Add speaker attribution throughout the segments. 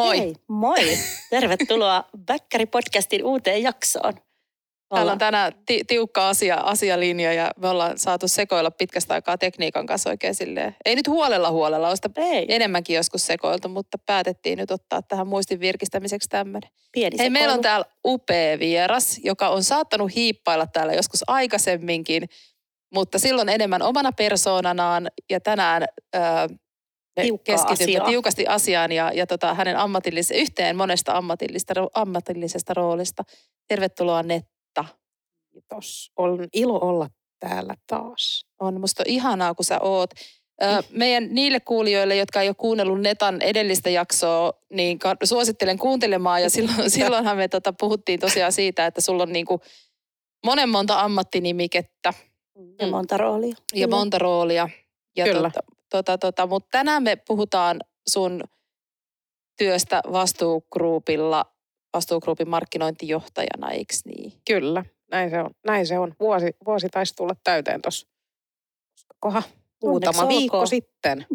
Speaker 1: Moi.
Speaker 2: Hei, moi. Tervetuloa Väkkäri-podcastin uuteen jaksoon.
Speaker 1: Täällä on tänään ti- tiukka asia, asialinja ja me ollaan saatu sekoilla pitkästä aikaa tekniikan kanssa oikein silleen. Ei nyt huolella huolella, osta
Speaker 2: Ei,
Speaker 1: enemmänkin joskus sekoiltu, mutta päätettiin nyt ottaa tähän muistin virkistämiseksi tämmöinen.
Speaker 2: pieni
Speaker 1: Hei, meillä on täällä upea vieras, joka on saattanut hiippailla täällä joskus aikaisemminkin, mutta silloin enemmän omana persoonanaan ja tänään öö,
Speaker 2: Tiukkaa
Speaker 1: keskitymme
Speaker 2: asiaa.
Speaker 1: tiukasti asiaan ja, ja tota, hänen ammatillis- yhteen monesta ammatillista, ammatillisesta roolista. Tervetuloa Netta.
Speaker 3: Kiitos. On ilo olla täällä taas.
Speaker 1: On musta ihanaa, kun sä oot. Meidän niille kuulijoille, jotka ei ole kuunnellut Netan edellistä jaksoa, niin suosittelen kuuntelemaan. Ja silloin, silloinhan me tota, puhuttiin tosiaan siitä, että sulla on niinku monen monta ammattinimikettä
Speaker 2: Ja monta roolia.
Speaker 1: ja monta roolia. Ja
Speaker 3: Kyllä.
Speaker 1: Tota, tota, tota, mutta tänään me puhutaan sun työstä vastuugruupilla, vastuugruupin markkinointijohtajana, eikö niin?
Speaker 3: Kyllä, näin se on. Näin se on. Vuosi, vuosi taisi tulla täyteen tuossa. Koha, muutama
Speaker 2: olkoon.
Speaker 3: viikko sitten.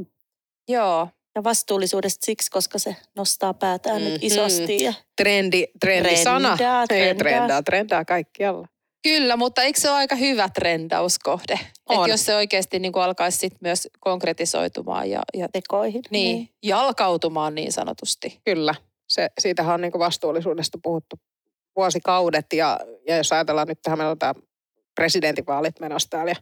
Speaker 1: Joo.
Speaker 2: Ja vastuullisuudesta siksi, koska se nostaa päätään nyt
Speaker 3: Mhm.
Speaker 2: isosti. Ja
Speaker 3: Trendi, trendisana.
Speaker 2: Trendaa,
Speaker 3: Ei,
Speaker 2: trendaa.
Speaker 3: trendaa, trendaa kaikkialla.
Speaker 1: Kyllä, mutta eikö se ole aika hyvä trendauskohde? Että
Speaker 3: On.
Speaker 1: jos se oikeasti niin kuin alkaisi sit myös konkretisoitumaan ja, ja
Speaker 2: tekoihin.
Speaker 1: niin, jalkautumaan niin sanotusti.
Speaker 3: Kyllä. Se, siitähän on niin vastuullisuudesta puhuttu vuosikaudet. Ja, ja jos ajatellaan nyt tähän, meillä on tämä presidentinvaalit menossa täällä. Ja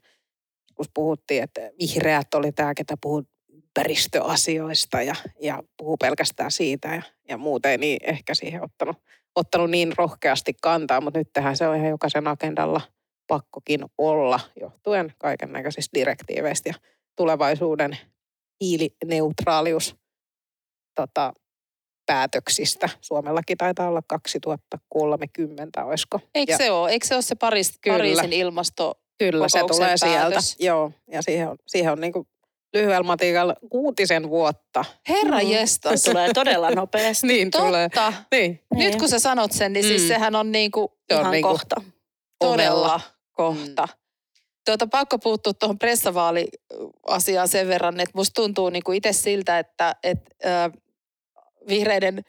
Speaker 3: kun puhuttiin, että vihreät oli tämä, ketä puhuu ympäristöasioista ja, ja puhuu pelkästään siitä ja, ja muuten niin ehkä siihen ottanut, ottanut niin rohkeasti kantaa, mutta nyt tähän se on ihan jokaisen agendalla pakkokin olla johtuen kaiken näköisistä direktiiveistä ja tulevaisuuden hiilineutraalius tota, päätöksistä. Suomellakin taitaa olla 2030, olisiko?
Speaker 1: Eikö
Speaker 3: ja,
Speaker 1: se ole? Eikö se ole se Paris. Pariisin ilmasto?
Speaker 3: Kyllä, se tulee sieltä.
Speaker 1: päätös?
Speaker 3: Joo, ja siihen on, siihen on niin kuin lyhyellä matikalla kuutisen vuotta.
Speaker 1: Herra
Speaker 2: Mm.
Speaker 1: mm. jestas.
Speaker 2: Se tulee todella nopeasti.
Speaker 3: Niin tulee.
Speaker 1: Totta.
Speaker 3: Niin,
Speaker 1: Nyt kun sä sanot sen, niin siis
Speaker 3: Mm.
Speaker 1: sehän on niin kuin
Speaker 3: se on
Speaker 2: Ihan
Speaker 3: niin kuin
Speaker 2: kohta.
Speaker 1: todella kohta. Tuota, pakko puuttua tuohon pressavaaliasiaan sen verran, että musta tuntuu niin kuin itse siltä, että, että äh, vihreiden,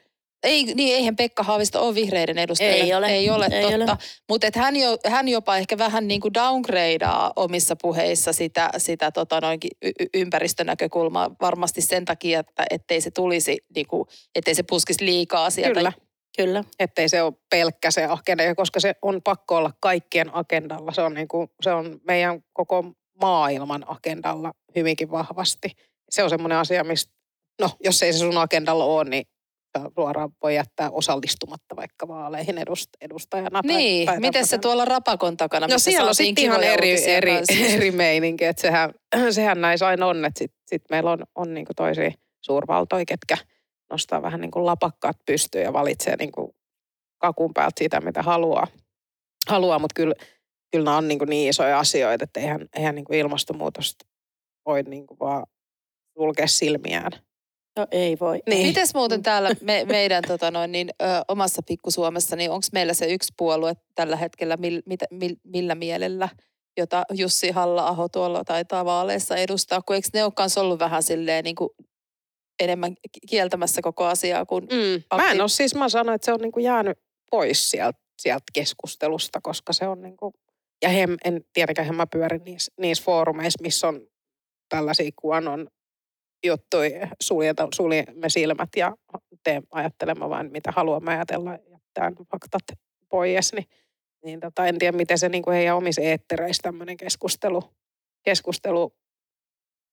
Speaker 1: ei, niin eihän Pekka Haavisto ole vihreiden edustaja.
Speaker 2: Ei ole.
Speaker 1: Ei ole,
Speaker 2: Ei
Speaker 1: totta. Mutta hän, jo, hän jopa ehkä vähän niin kuin downgradeaa omissa puheissa sitä, sitä tota noinkin y- y- ympäristönäkökulmaa varmasti sen takia, että ettei se tulisi, niin kuin, ettei se puskisi liikaa sieltä.
Speaker 3: Kyllä,
Speaker 2: Kyllä.
Speaker 3: ettei se ole pelkkä se agenda, koska se on pakko olla kaikkien agendalla. Se on, niin kuin, se on meidän koko maailman agendalla hyvinkin vahvasti. Se on semmoinen asia, mistä, no jos ei se sun agendalla ole, niin sä suoraan voi jättää osallistumatta vaikka vaaleihin edust- edustajana. tai-
Speaker 1: Niin,
Speaker 3: tai
Speaker 1: miten se tuolla rapakon takana,
Speaker 3: No siellä on sitten ihan eri, eri,
Speaker 1: kanssa.
Speaker 3: eri meininki, että sehän, sehän näissä aina on, että sitten sit meillä on, on niinku toisia suurvaltoja, ketkä nostaa vähän niin kuin lapakkaat pystyyn ja valitsee niin kuin kakun päältä sitä, mitä haluaa. haluaa mutta kyllä, kyllä nämä on niin, kuin niin isoja asioita, että eihän, eihän niin kuin ilmastonmuutosta voi niin kuin vaan sulkea silmiään.
Speaker 2: No ei voi.
Speaker 3: Niin.
Speaker 1: Mites muuten täällä me, meidän tota noin, niin, ö, omassa pikkusuomessa, niin onko meillä se yksi puolue tällä hetkellä, mil, mitä, mil, millä mielellä, jota Jussi Halla-aho tuolla taitaa vaaleissa edustaa, kun eikö ne ole kanssa ollut vähän silleen niin kuin enemmän kieltämässä koko asiaa kuin
Speaker 3: Mm. Mä en ole siis, mä sanoin, että se on niin kuin jäänyt pois sieltä, sieltä keskustelusta, koska se on niin kuin, ja he, en tietenkään mä pyörin niissä, niissä foorumeissa, missä on tällaisia kuonon juttuja, suljeta, suljemme silmät ja tee, ajattelemme vain mitä haluamme ajatella ja jättää faktat pois, niin, niin tota, en tiedä miten se niin kuin heidän omissa eettereissä tämmöinen keskustelu, keskustelu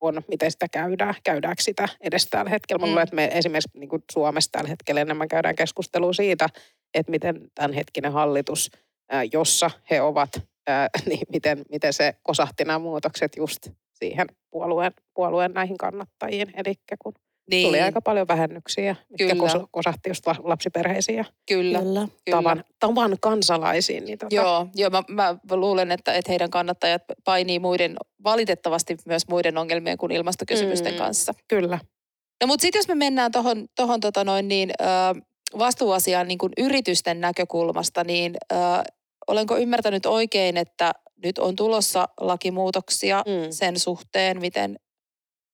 Speaker 3: on, miten sitä käydään, käydäänkö sitä edes tällä hetkellä. Mä
Speaker 1: Mm.
Speaker 3: luulen, että me esimerkiksi niin kuin Suomessa tällä hetkellä enemmän käydään keskustelua siitä, että miten tämänhetkinen hallitus, jossa he ovat, niin miten, miten se kosahti nämä muutokset just siihen puolueen, puolueen näihin kannattajiin. Eli kun
Speaker 1: niin,
Speaker 3: tuli aika paljon vähennyksiä, mitkä
Speaker 1: Kyllä.
Speaker 3: kos- kosahti just la- lapsiperheisiin ja
Speaker 1: kyllä,
Speaker 2: Kyllä.
Speaker 3: tavan, tavan kansalaisiin. Niin tota,
Speaker 1: Joo, joo mä, mä luulen, että, että heidän kannattajat painii muiden, valitettavasti myös muiden ongelmien kuin ilmastokysymysten
Speaker 3: Mm.
Speaker 1: kanssa.
Speaker 3: Kyllä.
Speaker 1: No mutta sitten jos me mennään tuohon tohon, tota noin niin, ö, vastuuasiaan niin kuin yritysten näkökulmasta, niin ö, olenko ymmärtänyt oikein, että nyt on tulossa lakimuutoksia
Speaker 3: Mm.
Speaker 1: sen suhteen, miten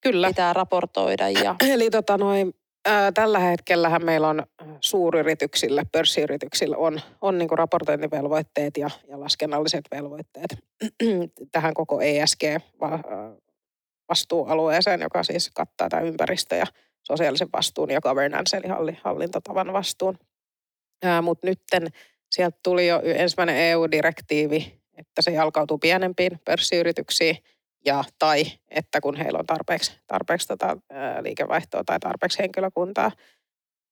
Speaker 3: Kyllä.
Speaker 1: pitää raportoida ja
Speaker 3: Eli tota noin, ää, tällä hetkellähän meillä on ää, suuryrityksille, pörssiyrityksille on, on niin raportointivelvoitteet ja, ja laskennalliset velvoitteet tähän koko ESG-vastuualueeseen, joka siis kattaa tämä ympäristö- ja sosiaalisen vastuun ja governance, eli hallintotavan vastuun. Mutta nytten sieltä tuli jo ensimmäinen EU-direktiivi, että se jalkautuu pienempiin pörssiyrityksiin – ja tai että kun heillä on tarpeeksi, tarpeeksi tota, liikevaihtoa tai tarpeeksi henkilökuntaa.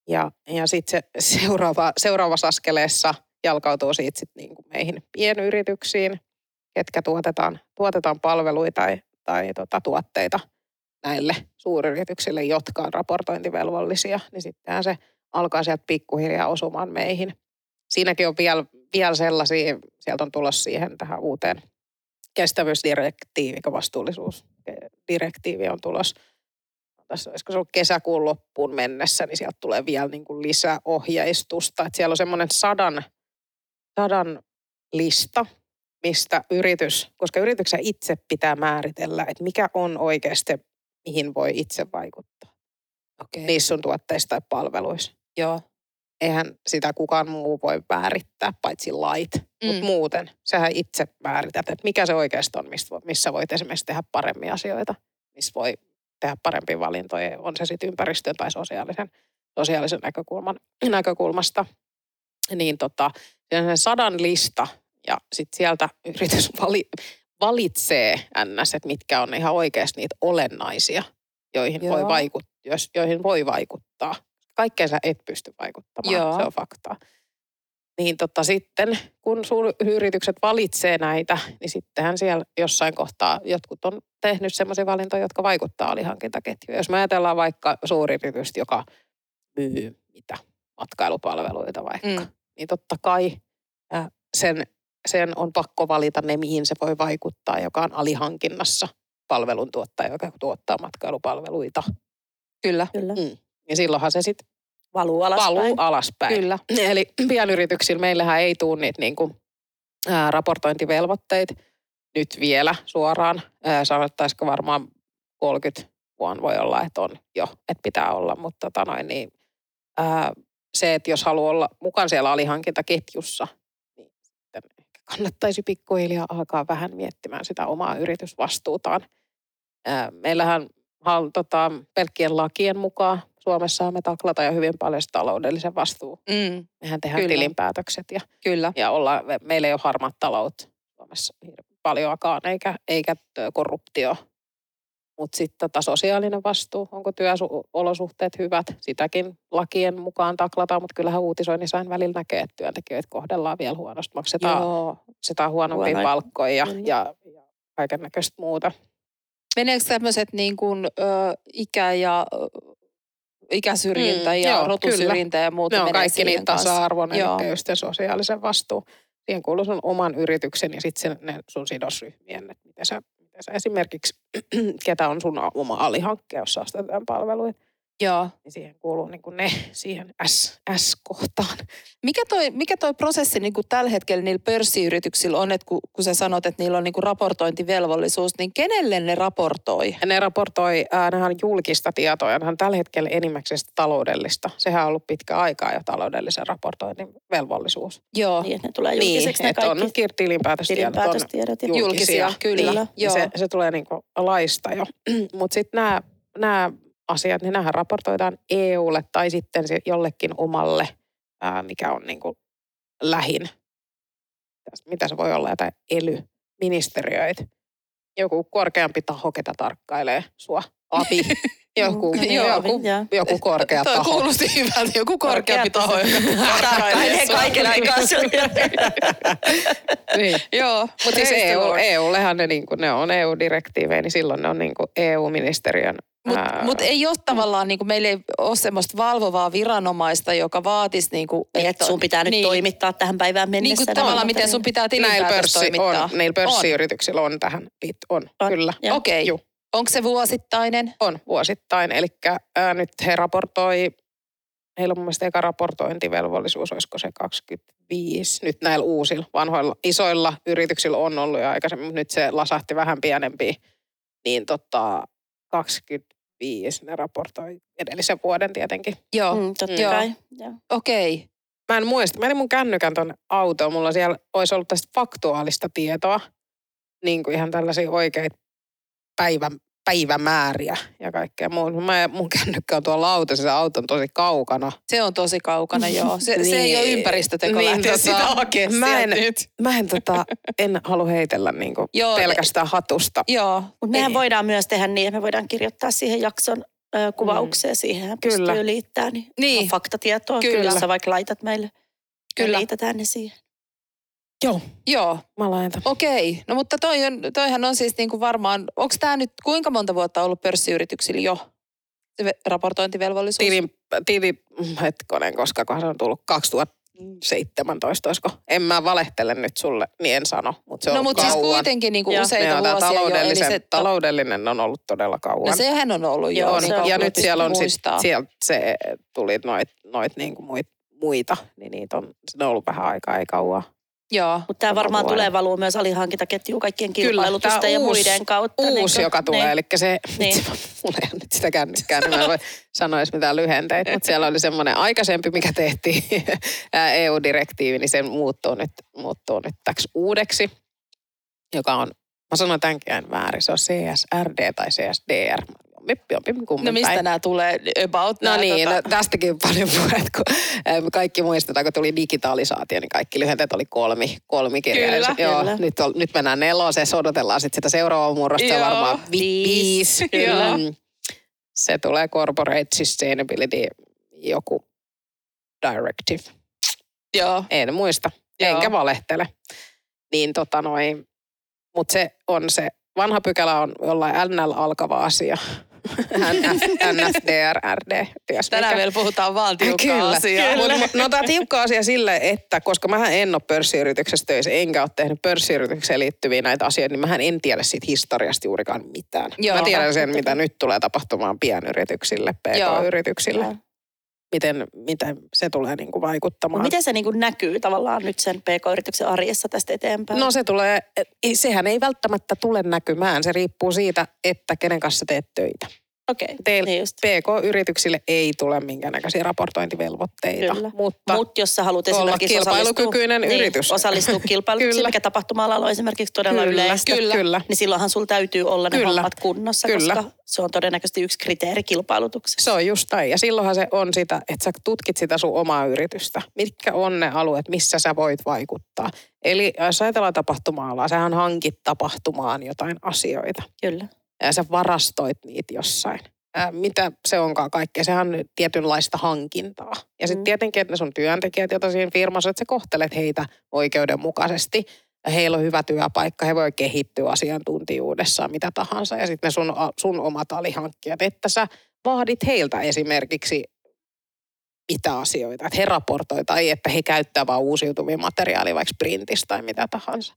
Speaker 3: Ja, ja sitten se seuraava, seuraavassa askeleessa jalkautuu siitä sit niin kuin meihin pienyrityksiin, ketkä tuotetaan, tuotetaan palveluita tai, tai tota, tuotteita näille suuryrityksille, jotka on raportointivelvollisia, niin sittenhän se alkaa sieltä pikkuhiljaa osumaan meihin. Siinäkin on vielä, vielä sellaisia, sieltä on tulossa siihen tähän uuteen kestävyysdirektiivi, vastuullisuusdirektiivi on tulos. Tässä olisiko se ollut kesäkuun loppuun mennessä, niin sieltä tulee vielä niin kuin lisää ohjeistusta. Että siellä on semmoinen sadan, sadan lista, mistä yritys, koska yrityksen itse pitää määritellä, että mikä on oikeasti, mihin voi itse vaikuttaa.
Speaker 1: Okay.
Speaker 3: Niissä on tuotteissa tai palveluissa.
Speaker 1: Joo
Speaker 3: eihän sitä kukaan muu voi määrittää, paitsi lait. Mm. Mutta muuten, sähän itse määrität, että mikä se oikeasti on, missä voit esimerkiksi tehdä paremmin asioita, missä voi tehdä parempia valintoja, on se sitten ympäristön tai sosiaalisen, sosiaalisen näkökulman, näkökulmasta. Niin tota, se on sadan lista ja sitten sieltä yritys vali, valitsee ns, että mitkä on ihan oikeasti niitä olennaisia, joihin voi, vaikut, joihin voi vaikuttaa kaikkeen sä et pysty vaikuttamaan, Joo. se on faktaa. Niin tota, sitten, kun yritykset valitsee näitä, niin sittenhän siellä jossain kohtaa jotkut on tehnyt sellaisia valintoja, jotka vaikuttaa alihankintaketjuun. Jos me ajatellaan vaikka suuryritystä, joka myy mitä, matkailupalveluita vaikka, mm. niin totta kai sen, sen on pakko valita ne, mihin se voi vaikuttaa, joka on alihankinnassa palveluntuottaja, joka tuottaa matkailupalveluita.
Speaker 1: Kyllä.
Speaker 2: Kyllä. Mm.
Speaker 3: Ja silloinhan se sitten
Speaker 2: valuu alaspäin.
Speaker 3: Valuu alaspäin.
Speaker 1: Kyllä.
Speaker 3: Eli pienyrityksillä meillähän ei tule niitä niin kuin, ää, raportointivelvoitteita nyt vielä suoraan. Ää, sanottaisiko varmaan 30 vuonna voi olla, että on jo, että pitää olla, mutta tota noin, niin, ää, se, että jos haluaa olla mukaan siellä alihankintaketjussa, niin sitten ehkä kannattaisi pikkuhiljaa alkaa vähän miettimään sitä omaa yritysvastuutaan. Ää, meillähän tota, pelkkien lakien mukaan Suomessa me taklata jo hyvin paljon taloudellisen vastuun. Mm. Mehän tehdään Kyllä. tilinpäätökset ja,
Speaker 1: Kyllä.
Speaker 3: ja olla, meillä ei ole harmaat talous Suomessa paljoakaan, eikä, eikä korruptio. Mutta sitten tota sosiaalinen vastuu, onko työolosuhteet hyvät, sitäkin lakien mukaan taklataan, mutta kyllähän uutisoinnissa aina välillä näkee, että työntekijöitä kohdellaan vielä huonosti. Maksetaan, maksetaan huonompia Huono. palkkoja ja, ja, ja kaiken näköistä muuta.
Speaker 1: Meneekö tämmöiset niin kuin, ö, ikä- ja ikäsyrjintä mm, ja joo, rotusyrjintä kyllä. ja muuta
Speaker 3: Ne on kaikki niitä tasa-arvon, eli just sosiaalisen vastuun. Siihen kuuluu sun oman yrityksen ja sitten sun sidosryhmien, että miten sä, miten sä esimerkiksi, ketä on sun oma alihankke, jossa ostetaan palveluita
Speaker 1: Joo.
Speaker 3: Niin siihen kuuluu niin kuin ne siihen S, S-kohtaan.
Speaker 1: Mikä toi, mikä toi prosessi niin kuin tällä hetkellä niillä pörssiyrityksillä on, että kun, kun sä sanot, että niillä on niin kuin raportointivelvollisuus, niin kenelle ne raportoi?
Speaker 3: Ja ne raportoi, äh, nehän on julkista tietoa, nehän on tällä hetkellä enimmäkseen taloudellista. Sehän on ollut pitkä aikaa jo taloudellisen raportoinnin velvollisuus.
Speaker 1: Joo.
Speaker 2: Niin, että ne tulee julkiseksi niin,
Speaker 3: ne kaikki. on tilinpäätöstiedot,
Speaker 2: tilinpäätöstiedot
Speaker 3: on julkisia.
Speaker 1: Julkisia, kyllä. Niin,
Speaker 3: joo. Se, se tulee niin kuin laista jo. Mutta sitten nämä nämä asiat, niin nämähän raportoidaan EUlle tai sitten jollekin omalle, ää, mikä on niin kuin lähin. Mitä se voi olla, että ely-ministeriöitä. Joku korkeampi taho, ketä tarkkailee sua. API. Joku, joku, joku korkea taho.
Speaker 1: Kuulosti hyvältä. Joku korkeampi taho,
Speaker 2: tarkkailee kaiken aikaa
Speaker 3: niin. Joo. Mutta siis EU, EUllehan ne, niin kuin, ne on EU-direktiivejä, niin silloin ne on niin kuin EU-ministeriön
Speaker 1: mutta mut ei ole tavallaan, niin kuin meillä ei ole semmoista valvovaa viranomaista, joka vaatisi... Niin kuin,
Speaker 2: että, että sun pitää nyt niin, toimittaa tähän päivään mennessä.
Speaker 1: Niin kuin tavallaan, miten sun pitää tilinpäätös toimittaa.
Speaker 3: On, niillä pörssiyrityksillä on, on tähän, on, on. kyllä.
Speaker 1: Okei. Okay. Onko se vuosittainen?
Speaker 3: On vuosittain, eli ää, nyt he raportoi, heillä on mun mielestä eka raportointivelvollisuus, olisiko se 25, nyt näillä uusilla vanhoilla isoilla yrityksillä on ollut jo aikaisemmin, mutta nyt se lasahti vähän pienempiin, niin tota 20 viisi ne raportoi edellisen vuoden tietenkin.
Speaker 1: Joo,
Speaker 2: Mm, totta
Speaker 1: Joo.
Speaker 2: kai.
Speaker 1: Okei.
Speaker 3: Mä en muista, mä menin mun kännykän tuonne autoon, mulla siellä olisi ollut tästä faktuaalista tietoa, niin kuin ihan tällaisia oikeita päivä, päivämääriä ja kaikkea muuta. Mä, mun kännykkä on tuolla autossa, se auto on tosi kaukana.
Speaker 1: Se on tosi kaukana, joo. Se, se ei ole
Speaker 3: Niin.
Speaker 1: ympäristöteko
Speaker 3: Niin,
Speaker 1: lähteä
Speaker 3: tota,
Speaker 1: sitä hakemaan
Speaker 3: mä en-
Speaker 1: nyt.
Speaker 3: Mä en, tota, en halua heitellä niin kuin
Speaker 1: Joo,
Speaker 3: pelkästään hatusta.
Speaker 1: Joo.
Speaker 2: Mutta mehän
Speaker 1: Ei.
Speaker 2: voidaan myös tehdä niin, että me voidaan kirjoittaa siihen jakson ö, kuvaukseen. Siihen
Speaker 3: Kyllä.
Speaker 2: pystyy liittämään niin,
Speaker 1: Niin.
Speaker 2: on faktatietoa.
Speaker 1: Kyllä.
Speaker 2: Kyllä. sä vaikka laitat meille.
Speaker 1: Kyllä.
Speaker 2: Me liitetään ne siihen.
Speaker 3: Joo,
Speaker 1: Joo,
Speaker 3: mä laitan.
Speaker 1: okei. No mutta toi on, toihan on siis niin kuin varmaan, onko tämä nyt kuinka monta vuotta ollut pörssiyrityksillä jo se ve- raportointivelvollisuus?
Speaker 3: Tilin, tili, hetkonen, koska se on tullut 2017, olisiko? En mä valehtele nyt sulle, niin en sano, mutta se on
Speaker 1: No mutta siis kuitenkin niin kuin useita
Speaker 3: Joo, tää
Speaker 1: vuosia jo. Eli
Speaker 3: taloudellisen,
Speaker 1: se,
Speaker 3: taloudellinen on ollut todella kauan.
Speaker 1: no sehän on ollut jo.
Speaker 2: Joo,
Speaker 1: niin kauan
Speaker 3: ja
Speaker 1: kuin
Speaker 3: nyt siellä on sit, sieltä se tuli noit, noit niinku muit, muita, niin niitä on, se on ollut vähän aikaa, ei kauan.
Speaker 1: Joo.
Speaker 2: Mutta tämä varmaan
Speaker 3: vuoden.
Speaker 2: tulee valuu myös alihankintaketjuun kaikkien
Speaker 3: Kyllä,
Speaker 2: kilpailutusten ja
Speaker 3: uusi-
Speaker 2: muiden kautta.
Speaker 3: Uusi,
Speaker 2: niin kuin-
Speaker 3: joka tulee,
Speaker 2: Niin.
Speaker 3: eli se,
Speaker 2: Niin.
Speaker 3: niin. mulla ei ole nyt sitä kännykkää, niin mä en voi sanoa edes mitään lyhenteitä, mutta siellä oli semmoinen aikaisempi, mikä tehtiin, EU-direktiivi, niin se muuttuu nyt, muuttuu nyt täksi uudeksi, joka on, mä sanoin tämänkin väärin, se on CSRD tai CSDR, Pimpi kummin
Speaker 1: No mistä
Speaker 3: päin.
Speaker 1: nämä tulee about?
Speaker 3: No niin,
Speaker 1: tota,
Speaker 3: no tästäkin on paljon puheet, kun ää, kaikki muistetaan, kun tuli digitalisaatio, niin kaikki lyhenteet oli kolmi, kolmikirjaisia.
Speaker 1: Kyllä,
Speaker 3: Joo,
Speaker 2: kyllä.
Speaker 3: Nyt, on, nyt mennään neloseen, odotellaan sitten sitä seuraavaa murrosta,
Speaker 1: Joo,
Speaker 3: varmaan vi-
Speaker 2: viisi,
Speaker 3: viisi.
Speaker 1: kyllä.
Speaker 3: Mm. Se tulee Corporate Sustainability joku directive.
Speaker 1: Joo.
Speaker 3: En muista,
Speaker 1: Joo.
Speaker 3: enkä valehtele. Niin tota noin, mutta se on se, vanha pykälä on jollain NL alkava asia. NF, NFDR, RD, ties
Speaker 1: Tänään vielä puhutaan vaan tiukkaa asiaa.
Speaker 3: Mut, no tämä tiukka asia sille, että koska mä en ole pörssiyrityksessä töissä, enkä ole tehnyt pörssiyritykseen liittyviä näitä asioita, niin mä en tiedä siitä historiasta juurikaan mitään.
Speaker 1: Joo.
Speaker 3: mä tiedän sen, mitä nyt tulee tapahtumaan pienyrityksille, pk-yrityksille.
Speaker 2: Joo.
Speaker 3: Miten, miten se tulee niin kuin vaikuttamaan.
Speaker 2: Mut miten se niin kuin näkyy tavallaan nyt sen PK-yrityksen arjessa tästä eteenpäin?
Speaker 3: No se tulee, ei- sehän ei välttämättä tule näkymään. Se riippuu siitä, että kenen kanssa teet töitä.
Speaker 2: Okei,
Speaker 3: Teillä
Speaker 2: niin just.
Speaker 3: PK-yrityksille ei tule minkäännäköisiä raportointivelvoitteita.
Speaker 2: Kyllä.
Speaker 3: Mutta
Speaker 2: Mutta jos sä haluat esimerkiksi
Speaker 3: kilpailukykyinen
Speaker 2: osallistua,
Speaker 3: yritys.
Speaker 2: Niin, osallistua kilpailutuksiin,
Speaker 3: Kyllä.
Speaker 2: mikä tapahtuma-alalla on esimerkiksi todella
Speaker 3: kyllä,
Speaker 2: yleistä,
Speaker 3: kyllä, kyllä.
Speaker 2: niin silloinhan sulla täytyy olla ne
Speaker 3: Kyllä.
Speaker 2: hommat kunnossa,
Speaker 3: Kyllä.
Speaker 2: koska se on todennäköisesti yksi kriteeri kilpailutuksessa.
Speaker 3: Se on just näin. Ja silloinhan se on sitä, että sä tutkit sitä sun omaa yritystä. Mitkä on ne alueet, missä sä voit vaikuttaa. Eli jos ajatellaan tapahtuma-alaa, sähän hankit tapahtumaan jotain asioita.
Speaker 2: Kyllä.
Speaker 3: Ja sä varastoit niitä jossain. Ää, mitä se onkaan kaikkea? Sehän on tietynlaista hankintaa. Ja sitten
Speaker 2: Mm.
Speaker 3: tietenkin, että ne sun työntekijät, joita siinä firmassa, että sä kohtelet heitä oikeudenmukaisesti. Ja heillä on hyvä työpaikka, he voi kehittyä asiantuntijuudessaan, mitä tahansa. Ja sitten ne sun, sun omat alihankkijat, että sä vaadit heiltä esimerkiksi mitä asioita, että he raportoi tai että he käyttää vaan uusiutuvia materiaaleja vaikka sprintistä tai mitä tahansa.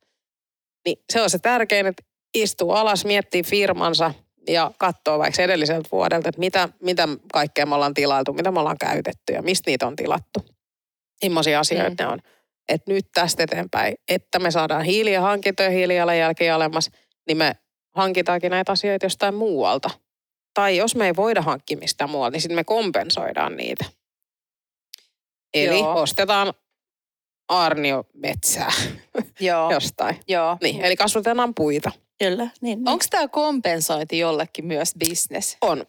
Speaker 3: Niin se on se tärkein, että istuu alas, miettii firmansa ja katsoo vaikka edelliseltä vuodelta, että mitä, mitä kaikkea me ollaan tilailtu, mitä me ollaan käytetty ja mistä niitä on tilattu. Millaisia asioita mm. ne on. Että nyt tästä eteenpäin, että me saadaan hiiliä hankintoja hiilijalanjälkiä alemmas, niin me hankitaankin näitä asioita jostain muualta. Tai jos me ei voida hankkia mistään muualta, niin sitten me kompensoidaan niitä. Eli
Speaker 1: Joo.
Speaker 3: Joo. ostetaan aarniometsää
Speaker 1: Joo.
Speaker 3: jostain.
Speaker 1: Joo.
Speaker 3: Niin, eli kasvatetaan puita.
Speaker 2: Kyllä, niin. niin.
Speaker 1: Onko tämä kompensointi jollekin myös business?
Speaker 3: On.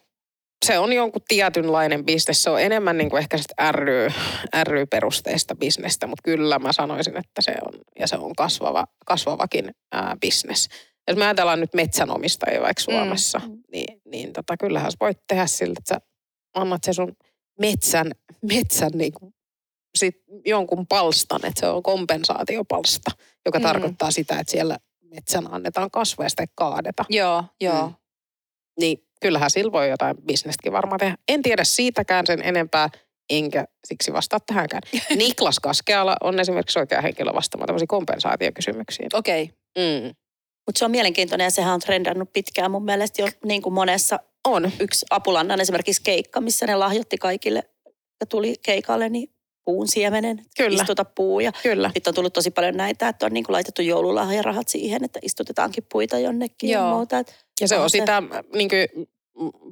Speaker 3: Se on jonkun tietynlainen bisnes. Se on enemmän niin kuin ehkä sit ry, ry-perusteista bisnestä, mutta kyllä mä sanoisin, että se on, ja se on kasvava, kasvavakin ää, bisnes. Jos me ajatellaan nyt metsänomistajia vaikka Suomessa,
Speaker 2: Mm.
Speaker 3: niin, niin tota, kyllähän sä voit tehdä sillä, että sä annat se sun metsän, metsän niin kuin sit jonkun palstan, että se on kompensaatiopalsta, joka
Speaker 1: mm.
Speaker 3: tarkoittaa sitä, että siellä metsän annetaan kasvaa ja sitä kaadeta.
Speaker 1: Joo, joo.
Speaker 3: Mm. Niin kyllähän sillä voi jotain bisnestäkin varmaan tehdä. En tiedä siitäkään sen enempää, enkä siksi vastaa tähänkään. Niklas Kaskeala on esimerkiksi oikea henkilö vastaamaan tämmöisiin kompensaatiokysymyksiin.
Speaker 1: Okei.
Speaker 3: Mm.
Speaker 2: Mutta se on mielenkiintoinen ja sehän on trendannut pitkään mun mielestä jo niin kuin monessa.
Speaker 3: On.
Speaker 2: Yksi Apulannan esimerkiksi keikka, missä ne lahjoitti kaikille, ja tuli keikalle, niin puun siemenen,
Speaker 3: Kyllä.
Speaker 2: istuta puu. Ja
Speaker 3: Kyllä.
Speaker 2: sitten on tullut tosi paljon näitä, että on niin kuin laitettu joululahjarahat siihen, että istutetaankin puita jonnekin
Speaker 1: Joo.
Speaker 2: ja muuta. Et
Speaker 3: Ja se
Speaker 2: On se.
Speaker 3: sitä, niin kuin,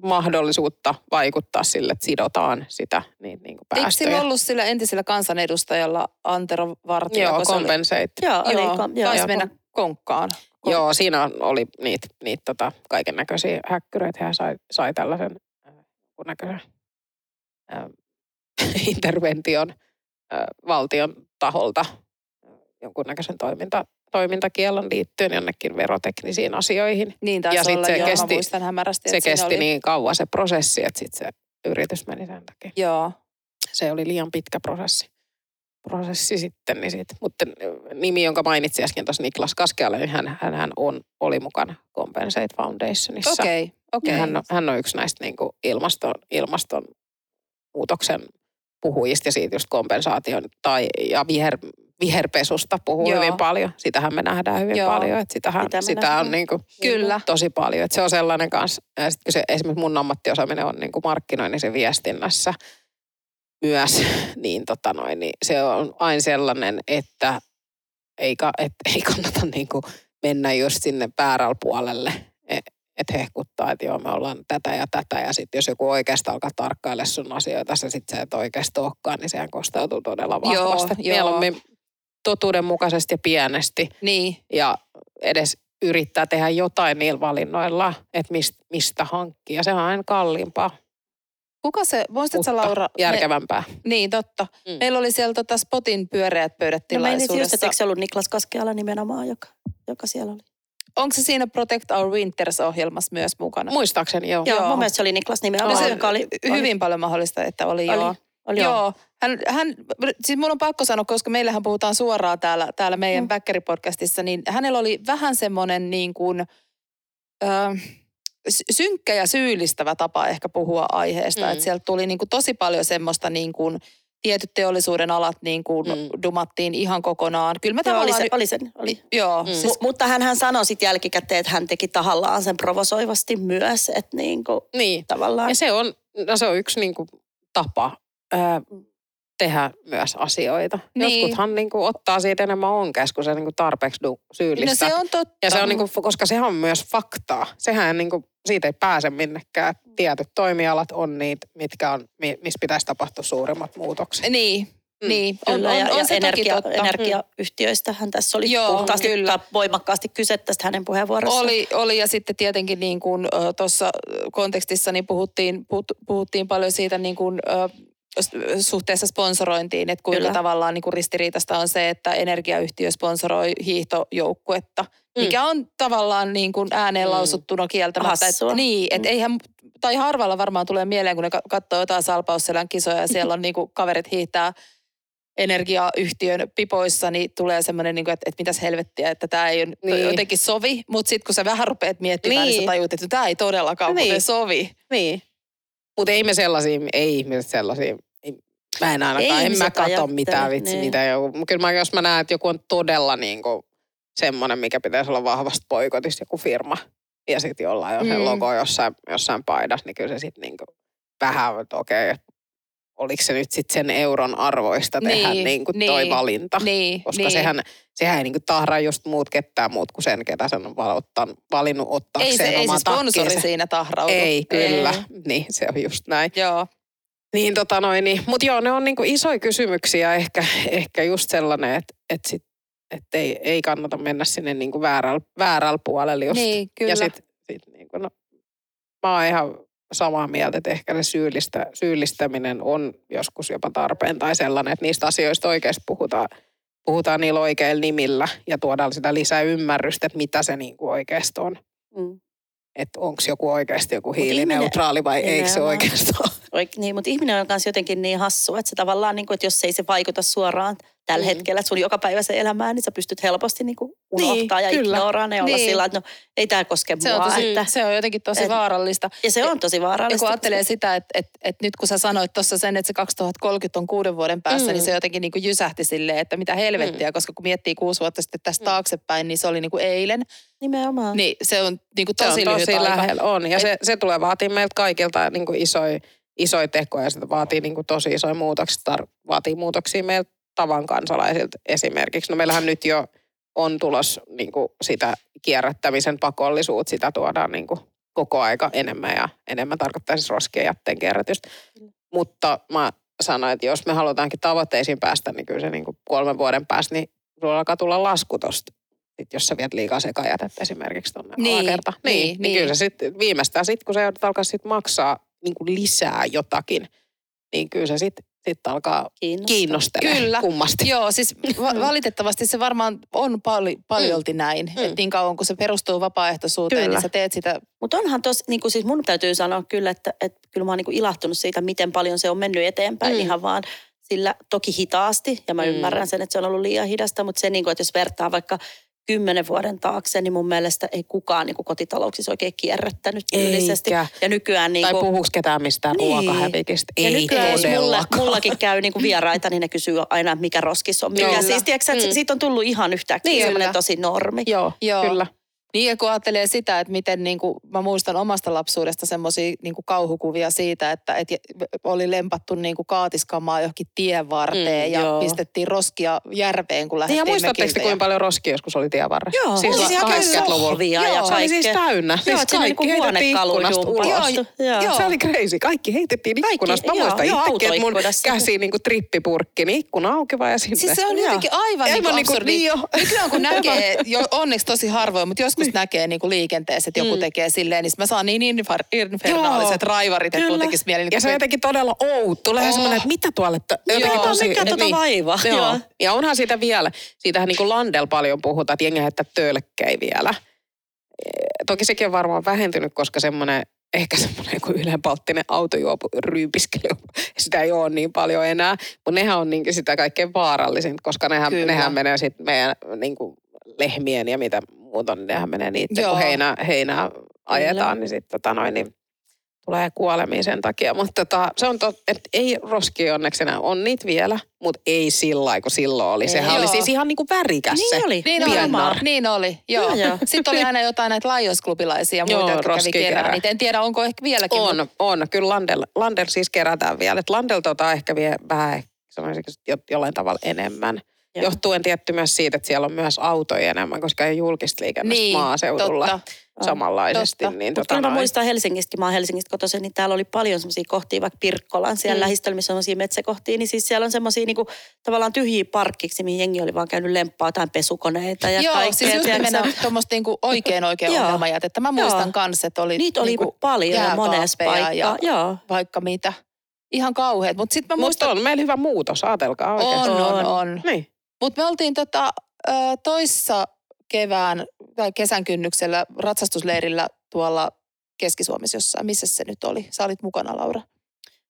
Speaker 3: mahdollisuutta vaikuttaa sille, että sidotaan sitä niin, niin kuin
Speaker 1: Eikö
Speaker 3: päästöjä.
Speaker 1: sillä ollut sillä entisellä kansanedustajalla Antero Vartija?
Speaker 3: Joo,
Speaker 1: se oli-
Speaker 3: compensate.
Speaker 2: Joo, oli,
Speaker 1: Joo,
Speaker 2: kom- joo,
Speaker 1: taisi
Speaker 2: joo,
Speaker 1: mennä konkkaan. Kon-
Speaker 3: Joo, siinä oli niitä niit, tota, kaiken näköisiä häkkyröitä. Hän sai, sai tällaisen äh, näköisen äh, intervention valtion taholta jonkunnäköisen toiminta, toimintakielon liittyen jonnekin veroteknisiin asioihin.
Speaker 1: Niin
Speaker 3: Ja sit
Speaker 1: olla,
Speaker 3: se
Speaker 1: joo,
Speaker 3: kesti-
Speaker 1: hämärästi.
Speaker 3: Se kesti
Speaker 1: oli,
Speaker 3: niin kauan se prosessi, että sitten se yritys meni sen takia.
Speaker 1: Joo,
Speaker 3: Se oli liian pitkä prosessi. Prosessi sitten, niin sit. Mutta nimi, jonka mainitsin äsken tuossa Niklas Kaskealle, niin hän, hän, hän on, oli mukana Compensate Foundationissa.
Speaker 1: okei,
Speaker 3: Ja
Speaker 1: okei.
Speaker 3: hän, on, hän on yksi näistä niin kuin ilmaston, ilmastonmuutoksen puhujista ja siitä just kompensaation tai, ja viher, viherpesusta puhuu
Speaker 1: Joo.
Speaker 3: hyvin paljon. Sitähän me nähdään hyvin
Speaker 1: Joo.
Speaker 3: paljon, että sitähän,
Speaker 2: Sitä
Speaker 3: sitä on niin kuin
Speaker 1: Kyllä.
Speaker 3: tosi paljon. Että se on sellainen kanssa, ja sit kun se, esimerkiksi mun ammattiosaaminen on niin kuin markkinoinnissa ja viestinnässä myös, niin, tota noin, niin se on aina sellainen, että ei, et, ei kannata niin kuin mennä just sinne väärällä puolelle, että hehkuttaa, että joo me ollaan tätä ja tätä ja sitten jos joku oikeastaan alkaa tarkkailla sun asioita, ja sitten sä et oikeasti olekaan, niin sehän kostautuu todella
Speaker 1: Joo,
Speaker 3: vahvasti.
Speaker 1: joo.
Speaker 3: Mieluummin totuudenmukaisesti ja pienesti
Speaker 1: Niin,
Speaker 3: ja edes yrittää tehdä jotain niillä valinnoilla, että mist, mistä hankkia. Ja se on aina kalliimpaa,
Speaker 1: kuka se, muistatko sä Laura?
Speaker 3: järkevämpää.
Speaker 1: Me, niin, totta.
Speaker 3: Mm.
Speaker 1: Meillä oli siellä tota Spotin pyöreät pöydät
Speaker 2: No menin just, että
Speaker 1: tilaisuudessa.
Speaker 2: eikö se ollut Niklas Kaskeala nimenomaan, joka, joka siellä oli.
Speaker 1: Onko se siinä Protect Our Winters-ohjelmassa myös mukana?
Speaker 3: Muistaakseni joo.
Speaker 2: Joo,
Speaker 1: Joo.
Speaker 2: mun mielestä se oli Niklas nimenomaan,
Speaker 1: No se
Speaker 2: joka oli, oli,
Speaker 1: Hyvin paljon mahdollista, että oli,
Speaker 2: oli,
Speaker 1: joo.
Speaker 2: oli,
Speaker 1: Joo.
Speaker 2: joo.
Speaker 1: Hän, hän, siis mun on pakko sanoa, koska meillähän puhutaan suoraan täällä, täällä meidän
Speaker 2: Mm.
Speaker 1: Bäkkäri-podcastissa, niin hänellä oli vähän semmoinen niin kuin, ö, sy- synkkä ja syyllistävä tapa ehkä puhua aiheesta.
Speaker 3: Mm.
Speaker 1: Mm. Että sieltä tuli niin kuin tosi paljon semmoista niin kuin, tietyt teollisuuden alat niin kuin
Speaker 3: Mm.
Speaker 1: dumattiin ihan kokonaan. Kyllä me
Speaker 2: Joo, oli, se, oli sen, oli.
Speaker 1: Joo,
Speaker 3: Mm.
Speaker 2: Siis,
Speaker 1: siis,
Speaker 2: mutta hän, hän sanoi sitten jälkikäteen, että hän teki tahallaan sen provosoivasti myös, että niin kuin,
Speaker 3: Niin.
Speaker 2: tavallaan...
Speaker 3: Ja se on, no se on yksi niin kuin, tapa ää, tehdä myös asioita.
Speaker 1: Niin.
Speaker 3: Jotkuthan niin kuin, ottaa siitä enemmän onkes, kun se niin kuin, tarpeeksi du-
Speaker 1: no
Speaker 3: syyllistä.
Speaker 1: se on totta.
Speaker 3: Ja se on niinku, koska sehän on myös faktaa. Sehän niinku, siitä ei pääse minnekään. Tietyt toimialat on niitä, mitkä on, mi- missä pitäisi tapahtua suurimmat muutokset.
Speaker 1: Niin,
Speaker 3: Mm.
Speaker 1: mm. niin. On,
Speaker 2: Kyllä,
Speaker 1: on,
Speaker 2: ja,
Speaker 1: on
Speaker 2: ja
Speaker 1: se
Speaker 2: energia,
Speaker 1: toki totta.
Speaker 2: energiayhtiöistähän tässä oli
Speaker 1: Joo,
Speaker 2: puhtaasti
Speaker 1: kyllä.
Speaker 2: voimakkaasti kyse tästä hänen puheenvuorossaan.
Speaker 1: Oli, oli ja sitten tietenkin niin kuin tuossa kontekstissa niin puhuttiin, puhut, puhuttiin paljon siitä niin kuin, suhteessa sponsorointiin, että kuinka
Speaker 2: Kyllä.
Speaker 1: Tavallaan niin kuin ristiriitasta on se, että energiayhtiö sponsoroi hiihtojoukkuetta,
Speaker 3: Mm.
Speaker 1: mikä on tavallaan niin kuin ääneen
Speaker 3: Mm.
Speaker 1: lausuttuna kieltämättä.
Speaker 2: Hassua.
Speaker 1: Että, niin, että
Speaker 2: Mm.
Speaker 1: eihän, tai harvalla varmaan tulee mieleen, kun ne ka- katsoo jotain salpausselän kisoja ja siellä on niin kuin kaverit hiihtää energiayhtiön pipoissa, niin tulee semmoinen, niin että, että mitäs helvettiä, että tämä ei
Speaker 3: Niin.
Speaker 1: jotenkin sovi. Mutta sitten kun sä vähän rupeat miettimään, niin,
Speaker 3: Niin.
Speaker 1: sä tajut, että tämä ei todellakaan
Speaker 3: niin.
Speaker 1: sovi.
Speaker 3: Niin. Mutta ei me sellaisia, ei ihmiset sellaisia, ei, mä en ainakaan,
Speaker 2: Ei
Speaker 3: en mä
Speaker 2: ajattele,
Speaker 3: mitään vitsi,
Speaker 2: niin.
Speaker 3: mitä joku. Kyllä mä, jos mä näen, että joku on todella niinku semmoinen, mikä pitäisi olla vahvasti boikotissa, joku firma, ja sitten jollain on se
Speaker 1: Mm.
Speaker 3: logo jossain, jossain paidassa, niin kyllä se sitten niinku vähän, että okei, että oliko se nyt sitten sen euron arvoista tehdä
Speaker 1: Niin,
Speaker 3: niinku toi
Speaker 1: niin,
Speaker 3: valinta.
Speaker 1: Niin,
Speaker 3: Koska
Speaker 1: niin.
Speaker 3: sehän, sehän ei niinku tahraa just muut ketään muut kuin sen, ketä sen on valottan, valinnut
Speaker 1: ei
Speaker 3: ottaakseen
Speaker 1: se, ei se sponsori
Speaker 3: takkiinsa.
Speaker 1: siinä tahraudu.
Speaker 3: Ei, kyllä.
Speaker 1: Ei.
Speaker 3: Niin, se on just näin.
Speaker 1: Joo.
Speaker 3: Niin, tota noin, niin. Mutta joo, ne on niinku isoja kysymyksiä. Ehkä, ehkä just sellainen, että et sit, et ei, ei kannata mennä sinne niinku väärällä, väärällä puolelle just.
Speaker 1: Niin, kyllä.
Speaker 3: Ja sit, sit niinku, no, mä oon ihan samaa mieltä, että ehkä se syyllistä, syyllistäminen on joskus jopa tarpeen tai sellainen, että niistä asioista oikeasti puhutaan, puhutaan niillä oikeilla nimillä ja tuodaan sitä lisää ymmärrystä, että mitä se niinku oikeasti on.
Speaker 2: Mm.
Speaker 3: Että onko joku oikeasti joku hiilineutraali vai eikö se
Speaker 2: Nimenomaan. Niin, mutta ihminen on myös jotenkin niin hassu, että se tavallaan, niin kuin, että jos ei se vaikuta suoraan tällä
Speaker 3: Mm.
Speaker 2: hetkellä, että sun joka päivä se elämään, niin sä pystyt helposti niin kuin unohtaa
Speaker 3: Niin,
Speaker 2: ja
Speaker 3: kyllä.
Speaker 2: ignoraa ja olla
Speaker 1: Niin.
Speaker 2: sillä, että no ei tämä koske
Speaker 1: Se on,
Speaker 2: mua.
Speaker 1: tosi,
Speaker 2: että,
Speaker 1: se on jotenkin tosi
Speaker 2: et-
Speaker 1: vaarallista.
Speaker 2: ja se on tosi
Speaker 1: Ja
Speaker 2: vaarallista.
Speaker 1: kun ajattelee sitä, että, että, että nyt kun sä sanoit tuossa sen, että se 2030 on kuuden vuoden päässä,
Speaker 3: Mm.
Speaker 1: mm. niin se jotenkin niin kuin jysähti silleen, että mitä helvettiä, mm. koska kun miettii kuusi vuotta sitten tästä
Speaker 3: Mm.
Speaker 1: taaksepäin, niin se oli niin kuin eilen.
Speaker 2: Nimenomaan.
Speaker 1: Niin se on niin kuin
Speaker 3: Se
Speaker 1: tosi,
Speaker 3: on
Speaker 1: lyhyt
Speaker 3: tosi
Speaker 1: aika.
Speaker 3: lähellä, on. Ja
Speaker 1: Et-
Speaker 3: se, se tulee vaatii meiltä kaikilta niin kuin isoja, isoja tekoja ja se vaatii niin kuin tosi isoja muutoksia. Tar- vaatii muutoksia meiltä tavan kansalaisilta esimerkiksi. No meillähän nyt jo on tulos niin kuin sitä kierrättämisen pakollisuutta, sitä tuodaan niin kuin koko aika enemmän ja enemmän tarkoittaa siis roskien jätteen kierrätystä. Mutta mä sanoin, että jos me halutaankin tavoitteisiin päästä, niin kyllä se niin kuin kolmen vuoden päästä, niin sulla alkaa tulla lasku tosta. Sit jos sä viet liikaa sekajätettä esimerkiksi tuonne
Speaker 1: Niin,
Speaker 3: alakerta.
Speaker 1: niin,
Speaker 3: Niin, niin,
Speaker 1: niin.
Speaker 3: kyllä se sitten viimeistään sitten, kun sä joudut alkaa sit maksaa niin kuin lisää jotakin, niin kyllä se sitten sit alkaa
Speaker 2: Kiinnostaa.
Speaker 1: Kyllä.
Speaker 3: kummasti.
Speaker 1: Joo, siis va- valitettavasti se varmaan on pali- paljolti näin.
Speaker 3: Mm.
Speaker 1: Että niin kauan kun se perustuu vapaaehtoisuuteen,
Speaker 3: Kyllä.
Speaker 1: niin sä teet sitä
Speaker 2: Mutta onhan tos, niin kuin siis mun täytyy sanoa kyllä, että, että kyllä mä oon niin kuin ilahtunut siitä, miten paljon se on mennyt eteenpäin
Speaker 3: Mm.
Speaker 2: ihan vaan sillä toki hitaasti. Ja mä
Speaker 3: Mm.
Speaker 2: ymmärrän sen, että se on ollut liian hidasta, mutta se niin kuin, että jos vertaa vaikka kymmenen vuoden taakse, niin mun mielestä ei kukaan niin kuin kotitalouksissa oikein kierrättänyt tyylisesti. Ja nykyään niin
Speaker 3: Tai
Speaker 2: kuin,
Speaker 3: puhuuks ketään mistään
Speaker 2: Niin.
Speaker 3: ruokahävikistä?
Speaker 2: ja
Speaker 3: Ei
Speaker 2: nykyään jos mulla, mullakin käy niin kuin vieraita, niin ne kysyy aina, mikä roskis on. Mikä.
Speaker 3: Kyllä.
Speaker 2: Siis tiedätkö,
Speaker 3: Mm.
Speaker 2: siitä on tullut ihan yhtäkkiä
Speaker 3: Niin,
Speaker 2: semmoinen tosi normi.
Speaker 3: Joo,
Speaker 1: Joo.
Speaker 3: kyllä.
Speaker 1: Niin ja kun ajattelee sitä, että miten niin kuin, mä muistan omasta lapsuudesta semmoisia niin kauhukuvia siitä, että, että oli lempattu niin kuin kaatiskamaa johonkin tien varteen
Speaker 2: Mm,
Speaker 1: ja
Speaker 2: joo.
Speaker 1: pistettiin roskia järveen, kun
Speaker 3: Niin
Speaker 1: lähdettiin
Speaker 3: ja muistatteko te, kuinka paljon roskia joskus oli tien varressa?
Speaker 2: Joo,
Speaker 3: siis
Speaker 2: oli siellä
Speaker 3: 80-luvulla.
Speaker 2: sohvia ja
Speaker 1: Joo,
Speaker 3: Se oli siis täynnä.
Speaker 2: Joo,
Speaker 3: siis
Speaker 2: että siinä
Speaker 3: kaikki
Speaker 2: niinku
Speaker 3: heitettiin ikkunasta ulos.
Speaker 2: jumpattu. Joo.
Speaker 1: Joo.
Speaker 3: Se oli crazy. Kaikki heitettiin
Speaker 2: Kaikki,
Speaker 3: ikkunasta. Mä
Speaker 2: joo,
Speaker 3: muistan
Speaker 2: joo,
Speaker 3: itsekin, että mun käsi niinku trippipurkki, niin ikkuna auki vaan ja sinne.
Speaker 1: Siis se on
Speaker 2: Joo.
Speaker 1: jotenkin aivan,
Speaker 3: Aivan
Speaker 1: niin kuin
Speaker 3: niinku-
Speaker 1: absurdi.
Speaker 3: niin.
Speaker 1: Nykyään kun näkee, onneksi tosi harvoin, mutta joskus näkee niin kuin liikenteessä, että joku
Speaker 3: Mm.
Speaker 1: tekee silleen, niin mä saan niin infar- infernaaliset raivarit, että mun tekisi mieli. niin
Speaker 3: Ja se on
Speaker 1: kuin-
Speaker 3: jotenkin todella outo. Tulee
Speaker 1: Oh.
Speaker 3: semmoinen, että mitä tuolle...
Speaker 1: Joo.
Speaker 3: jotenkin
Speaker 1: Mikä
Speaker 2: mikä tota vaivaa,
Speaker 3: Joo.
Speaker 2: joo.
Speaker 3: Ja onhan siitä vielä, siitähän niin kuin Landel paljon puhutaan, että jengi heittää tölkkejä vielä. Toki sekin on varmaan vähentynyt, koska semmoinen ehkä semmoinen joku ylenpalttinen autojuopu ryypiskely, sitä ei ole niin paljon enää. Mutta nehän on niin sitä kaikkein vaarallisinta, koska nehän,
Speaker 1: Kyllä.
Speaker 3: nehän menee sitten meidän niin kuin lehmien ja mitä muuta, niin nehän menee niitä,
Speaker 1: Joo.
Speaker 3: kun heinää, heinää ajetaan, niin sitten tota noin, niin tulee kuolemia sen takia. Mutta tota, se on totta, että ei roski onneksi enää. On niitä vielä, mutta ei sillä lailla, kun silloin oli. Sehän
Speaker 1: Joo.
Speaker 3: oli siis ihan niinku värikäs se.
Speaker 2: Niin oli.
Speaker 1: Niin oli, niin oli, joo.
Speaker 2: Joo, joo.
Speaker 1: Sitten oli aina jotain näitä Lions-klubilaisia ja muita,
Speaker 3: Joo,
Speaker 1: jotka kävi kerran. Niitä en tiedä, onko ehkä vieläkin.
Speaker 3: On, on. Kyllä Landel, Landel siis kerätään vielä. Et Landel tota ehkä vie vähän, sanoisinko, jo, jollain tavalla enemmän.
Speaker 2: Joo.
Speaker 3: Johtuen tietty myös siitä, että siellä on myös autoja enemmän, koska ei julkista liikennettä
Speaker 1: niin,
Speaker 3: maaseudulla
Speaker 1: totta.
Speaker 3: samanlaisesti.
Speaker 1: Totta.
Speaker 3: Niin,
Speaker 2: Mutta
Speaker 3: tota
Speaker 2: kyllä mä muistan Helsingistäkin, mä oon Helsingistä kotoisin, niin täällä oli paljon semmoisia kohtia, vaikka Pirkkolan siellä
Speaker 3: Mm.
Speaker 2: lähistöllä, missä on semmoisia metsäkohtia, niin siis siellä on semmoisia niinku, tavallaan tyhjiä parkkiksi, mihin jengi oli vaan käynyt lemppaa jotain pesukoneita ja
Speaker 1: Joo,
Speaker 2: kaikkea.
Speaker 1: siis just nimenomaan tuommoista niinku oikein oikein ongelmajätettä. Mä muistan kanssa, että oli
Speaker 2: Niitä oli
Speaker 1: niinku
Speaker 2: paljon ja monessa paikkaa.
Speaker 1: ja
Speaker 2: Joo.
Speaker 1: vaikka mitä. Ihan kauheat. Mutta sitten mä
Speaker 3: Mutta
Speaker 1: muistan,
Speaker 3: on meillä hyvä muutos, ajatelkaa oikeasti.
Speaker 1: on,
Speaker 2: On.
Speaker 1: on.
Speaker 3: Niin.
Speaker 1: Mutta me oltiin tota, ö, toissa kevään tai kesän kynnyksellä ratsastusleirillä tuolla Keski-Suomessa jossain. Missä se nyt oli? Sä olit mukana, Laura.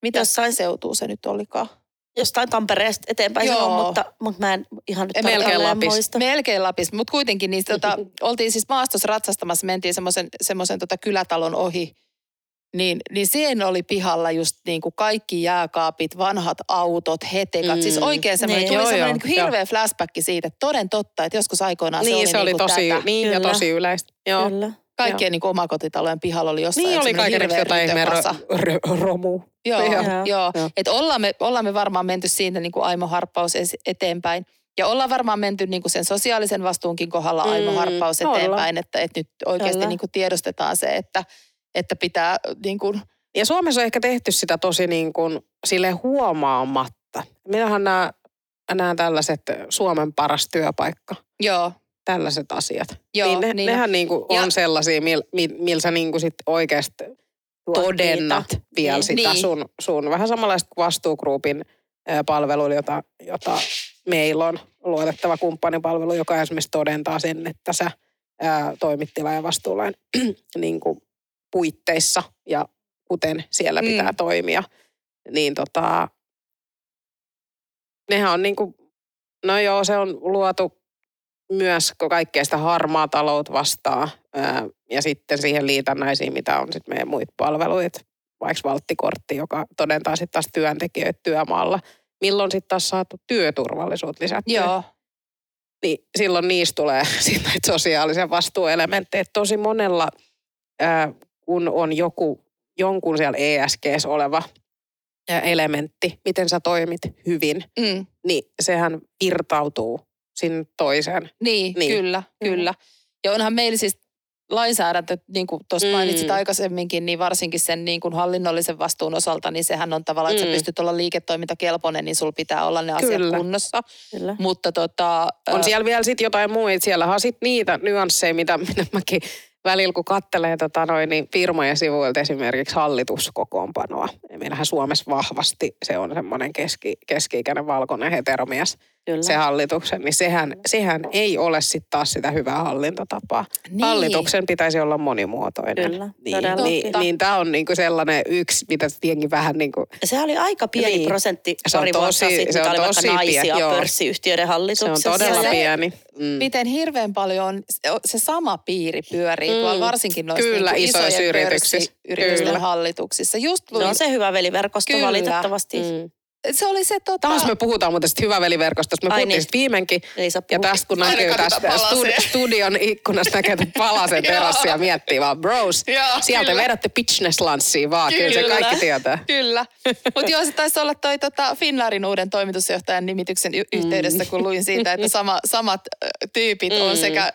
Speaker 1: Mitä
Speaker 2: Jossain-
Speaker 1: seutuu se nyt olikaan?
Speaker 2: Jostain Tampereesta eteenpäin
Speaker 1: Joo.
Speaker 2: sanoo, mutta, mutta mä en ihan nyt
Speaker 3: Melkein Lapista.
Speaker 2: muista.
Speaker 1: Melkein Lapissa, mutta kuitenkin niin, tota, oltiin siis maastossa ratsastamassa, mentiin semmoisen tota kylätalon ohi. Niin, niin siihen oli pihalla just niin kuin kaikki jääkaapit, vanhat autot, hetekat.
Speaker 3: Mm.
Speaker 1: Siis oikein semmoinen,
Speaker 2: Niin.
Speaker 1: tuli
Speaker 3: Joo,
Speaker 1: semmoinen
Speaker 3: joo,
Speaker 1: niin kuin hirveä flashback siitä, että toden totta, että joskus aikoinaan
Speaker 3: Niin,
Speaker 1: se oli,
Speaker 3: se oli
Speaker 1: niin kuin
Speaker 3: tosi,
Speaker 1: tätä.
Speaker 3: niin ja tosi yleistä. Joo.
Speaker 2: Kyllä.
Speaker 1: Kaikkien niin kuin omakotitalojen pihalla oli jossain
Speaker 3: Niin oli kaiken
Speaker 1: hirveä
Speaker 3: jotain ro, ro, romu.
Speaker 1: Joo,
Speaker 3: Joo.
Speaker 1: joo.
Speaker 2: Joo.
Speaker 1: joo.
Speaker 3: Joo.
Speaker 1: Et ollaan, me, ollaan me varmaan menty siitä niin kuin Aimo Harppaus eteenpäin. Ja ollaan varmaan menty niin kuin sen sosiaalisen vastuunkin kohdalla Aimo
Speaker 3: Mm,
Speaker 1: Harppaus eteenpäin, että, että nyt oikeasti niin kuin tiedostetaan se, että, että pitää niin kuin,
Speaker 3: Ja Suomessa on ehkä tehty sitä tosi niin kuin sille huomaamatta. Minähän näen, näen tällaiset Suomen paras työpaikka,
Speaker 1: joo,
Speaker 3: tällaiset asiat.
Speaker 1: joo.
Speaker 3: niin ne,
Speaker 1: niin,
Speaker 3: nehän niin kuin
Speaker 1: Ja-
Speaker 3: on sellaisia, mil, mil, millä sä niin kuin sit oikeasti todennat
Speaker 2: niitä.
Speaker 3: vielä
Speaker 2: Niin.
Speaker 3: sitä
Speaker 1: Niin.
Speaker 3: sun, sun vähän samanlaista kuin vastuugrupin ää, palvelu, jota, jota meillä on luotettava kumppanipalvelu, joka esimerkiksi todentaa sen, että sä ää, toimit tilaajan vastuulain niin kuin puitteissa ja kuten siellä
Speaker 1: Mm.
Speaker 3: pitää toimia. Niin tota, nehän on niin kuin, no joo, se on luotu myös kaikkea sitä harmaa taloutta vastaan ja sitten siihen liitännäisiin, mitä on sitten meidän muita palveluita, vaikka valttikortti, joka todentaa sitten taas työntekijöitä työmaalla. Milloin sitten taas saatu työturvallisuutta lisättyä?
Speaker 1: joo,
Speaker 3: niin silloin niistä tulee sit näitä sosiaalisia vastuuelementtejä. Tosi monella, ää, kun on joku, jonkun siellä ESGs oleva elementti, miten sä toimit hyvin,
Speaker 1: mm,
Speaker 3: niin sehän irtautuu sinne toiseen.
Speaker 1: niin,
Speaker 3: Niin.
Speaker 1: kyllä,
Speaker 2: Joo.
Speaker 1: kyllä. Ja onhan meillä siis lainsäädäntö, niin kuin tuossa
Speaker 3: Mm.
Speaker 1: mainitsit aikaisemminkin, niin varsinkin sen niin kuin hallinnollisen vastuun osalta, niin sehän on tavallaan, että
Speaker 3: Mm.
Speaker 1: sä pystyt olla liiketoimintakelpoinen, niin sulla pitää olla ne asiat
Speaker 3: Kyllä.
Speaker 1: kunnossa.
Speaker 2: Kyllä.
Speaker 1: Mutta tota,
Speaker 3: On siellä vielä sitten jotain muita. Siellä on sitten niitä nyansseja, mitä, mitä mäkin välillä kun kattelee tota noin, niin firmojen sivuilta esimerkiksi hallituskokoonpanoa. Meillähän Suomessa vahvasti se on semmoinen keski, keski-ikäinen valkoinen heteromies,
Speaker 2: Kyllä.
Speaker 3: se hallituksen. Niin sehän, sehän ei ole sitten taas sitä hyvää hallintotapaa.
Speaker 1: Niin.
Speaker 3: Hallituksen pitäisi olla monimuotoinen.
Speaker 2: Kyllä,
Speaker 3: niin,
Speaker 2: todellakin.
Speaker 3: niin,
Speaker 1: Totta.
Speaker 3: niin tämä on niinku sellainen yksi, mitä tietenkin vähän niin kuin,
Speaker 2: sehän oli aika pieni
Speaker 3: Niin.
Speaker 2: niin. prosentti
Speaker 3: Se on
Speaker 2: pari vuotta
Speaker 3: tosi-
Speaker 2: sitten,
Speaker 3: se on
Speaker 2: oli vaikka
Speaker 3: tosi
Speaker 2: naisia
Speaker 3: joo.
Speaker 2: pörssiyhtiöiden
Speaker 3: se on
Speaker 2: hallituksessa.
Speaker 3: todella
Speaker 1: se-
Speaker 3: pieni. Mm.
Speaker 1: miten hirveän paljon on, se sama piiri pyörii
Speaker 3: Mm.
Speaker 1: tuolla varsinkin noissa
Speaker 3: Kyllä,
Speaker 1: niin
Speaker 3: isoissa
Speaker 1: isojen
Speaker 3: yrityksissä. Kyllä.
Speaker 1: hallituksissa. Just
Speaker 2: Se on se hyvä veliverkosto
Speaker 1: Kyllä.
Speaker 2: valitettavasti. Mm.
Speaker 1: Se oli se tota...
Speaker 3: Taas me puhutaan muuten sitten hyväveliverkostosta. Me
Speaker 2: Ai
Speaker 3: puhuttiin
Speaker 2: niin.
Speaker 3: viimeinkin.
Speaker 2: Ei saa
Speaker 3: Ja tästä kun näkyy tästä studi- studion ikkunasta näkee palasen terassi ja miettii vaan, bros,
Speaker 1: Joo,
Speaker 3: sieltä
Speaker 1: kyllä.
Speaker 3: vedätte pitchness-lanssiin vaan, kyllä, se
Speaker 1: Kyllä.
Speaker 3: kaikki tietää.
Speaker 1: Kyllä. Mutta joo, se taisi olla toi tota Finnairin uuden toimitusjohtajan nimityksen y- yhteydessä, kun luin siitä, että sama, samat tyypit on
Speaker 3: Mm.
Speaker 1: sekä,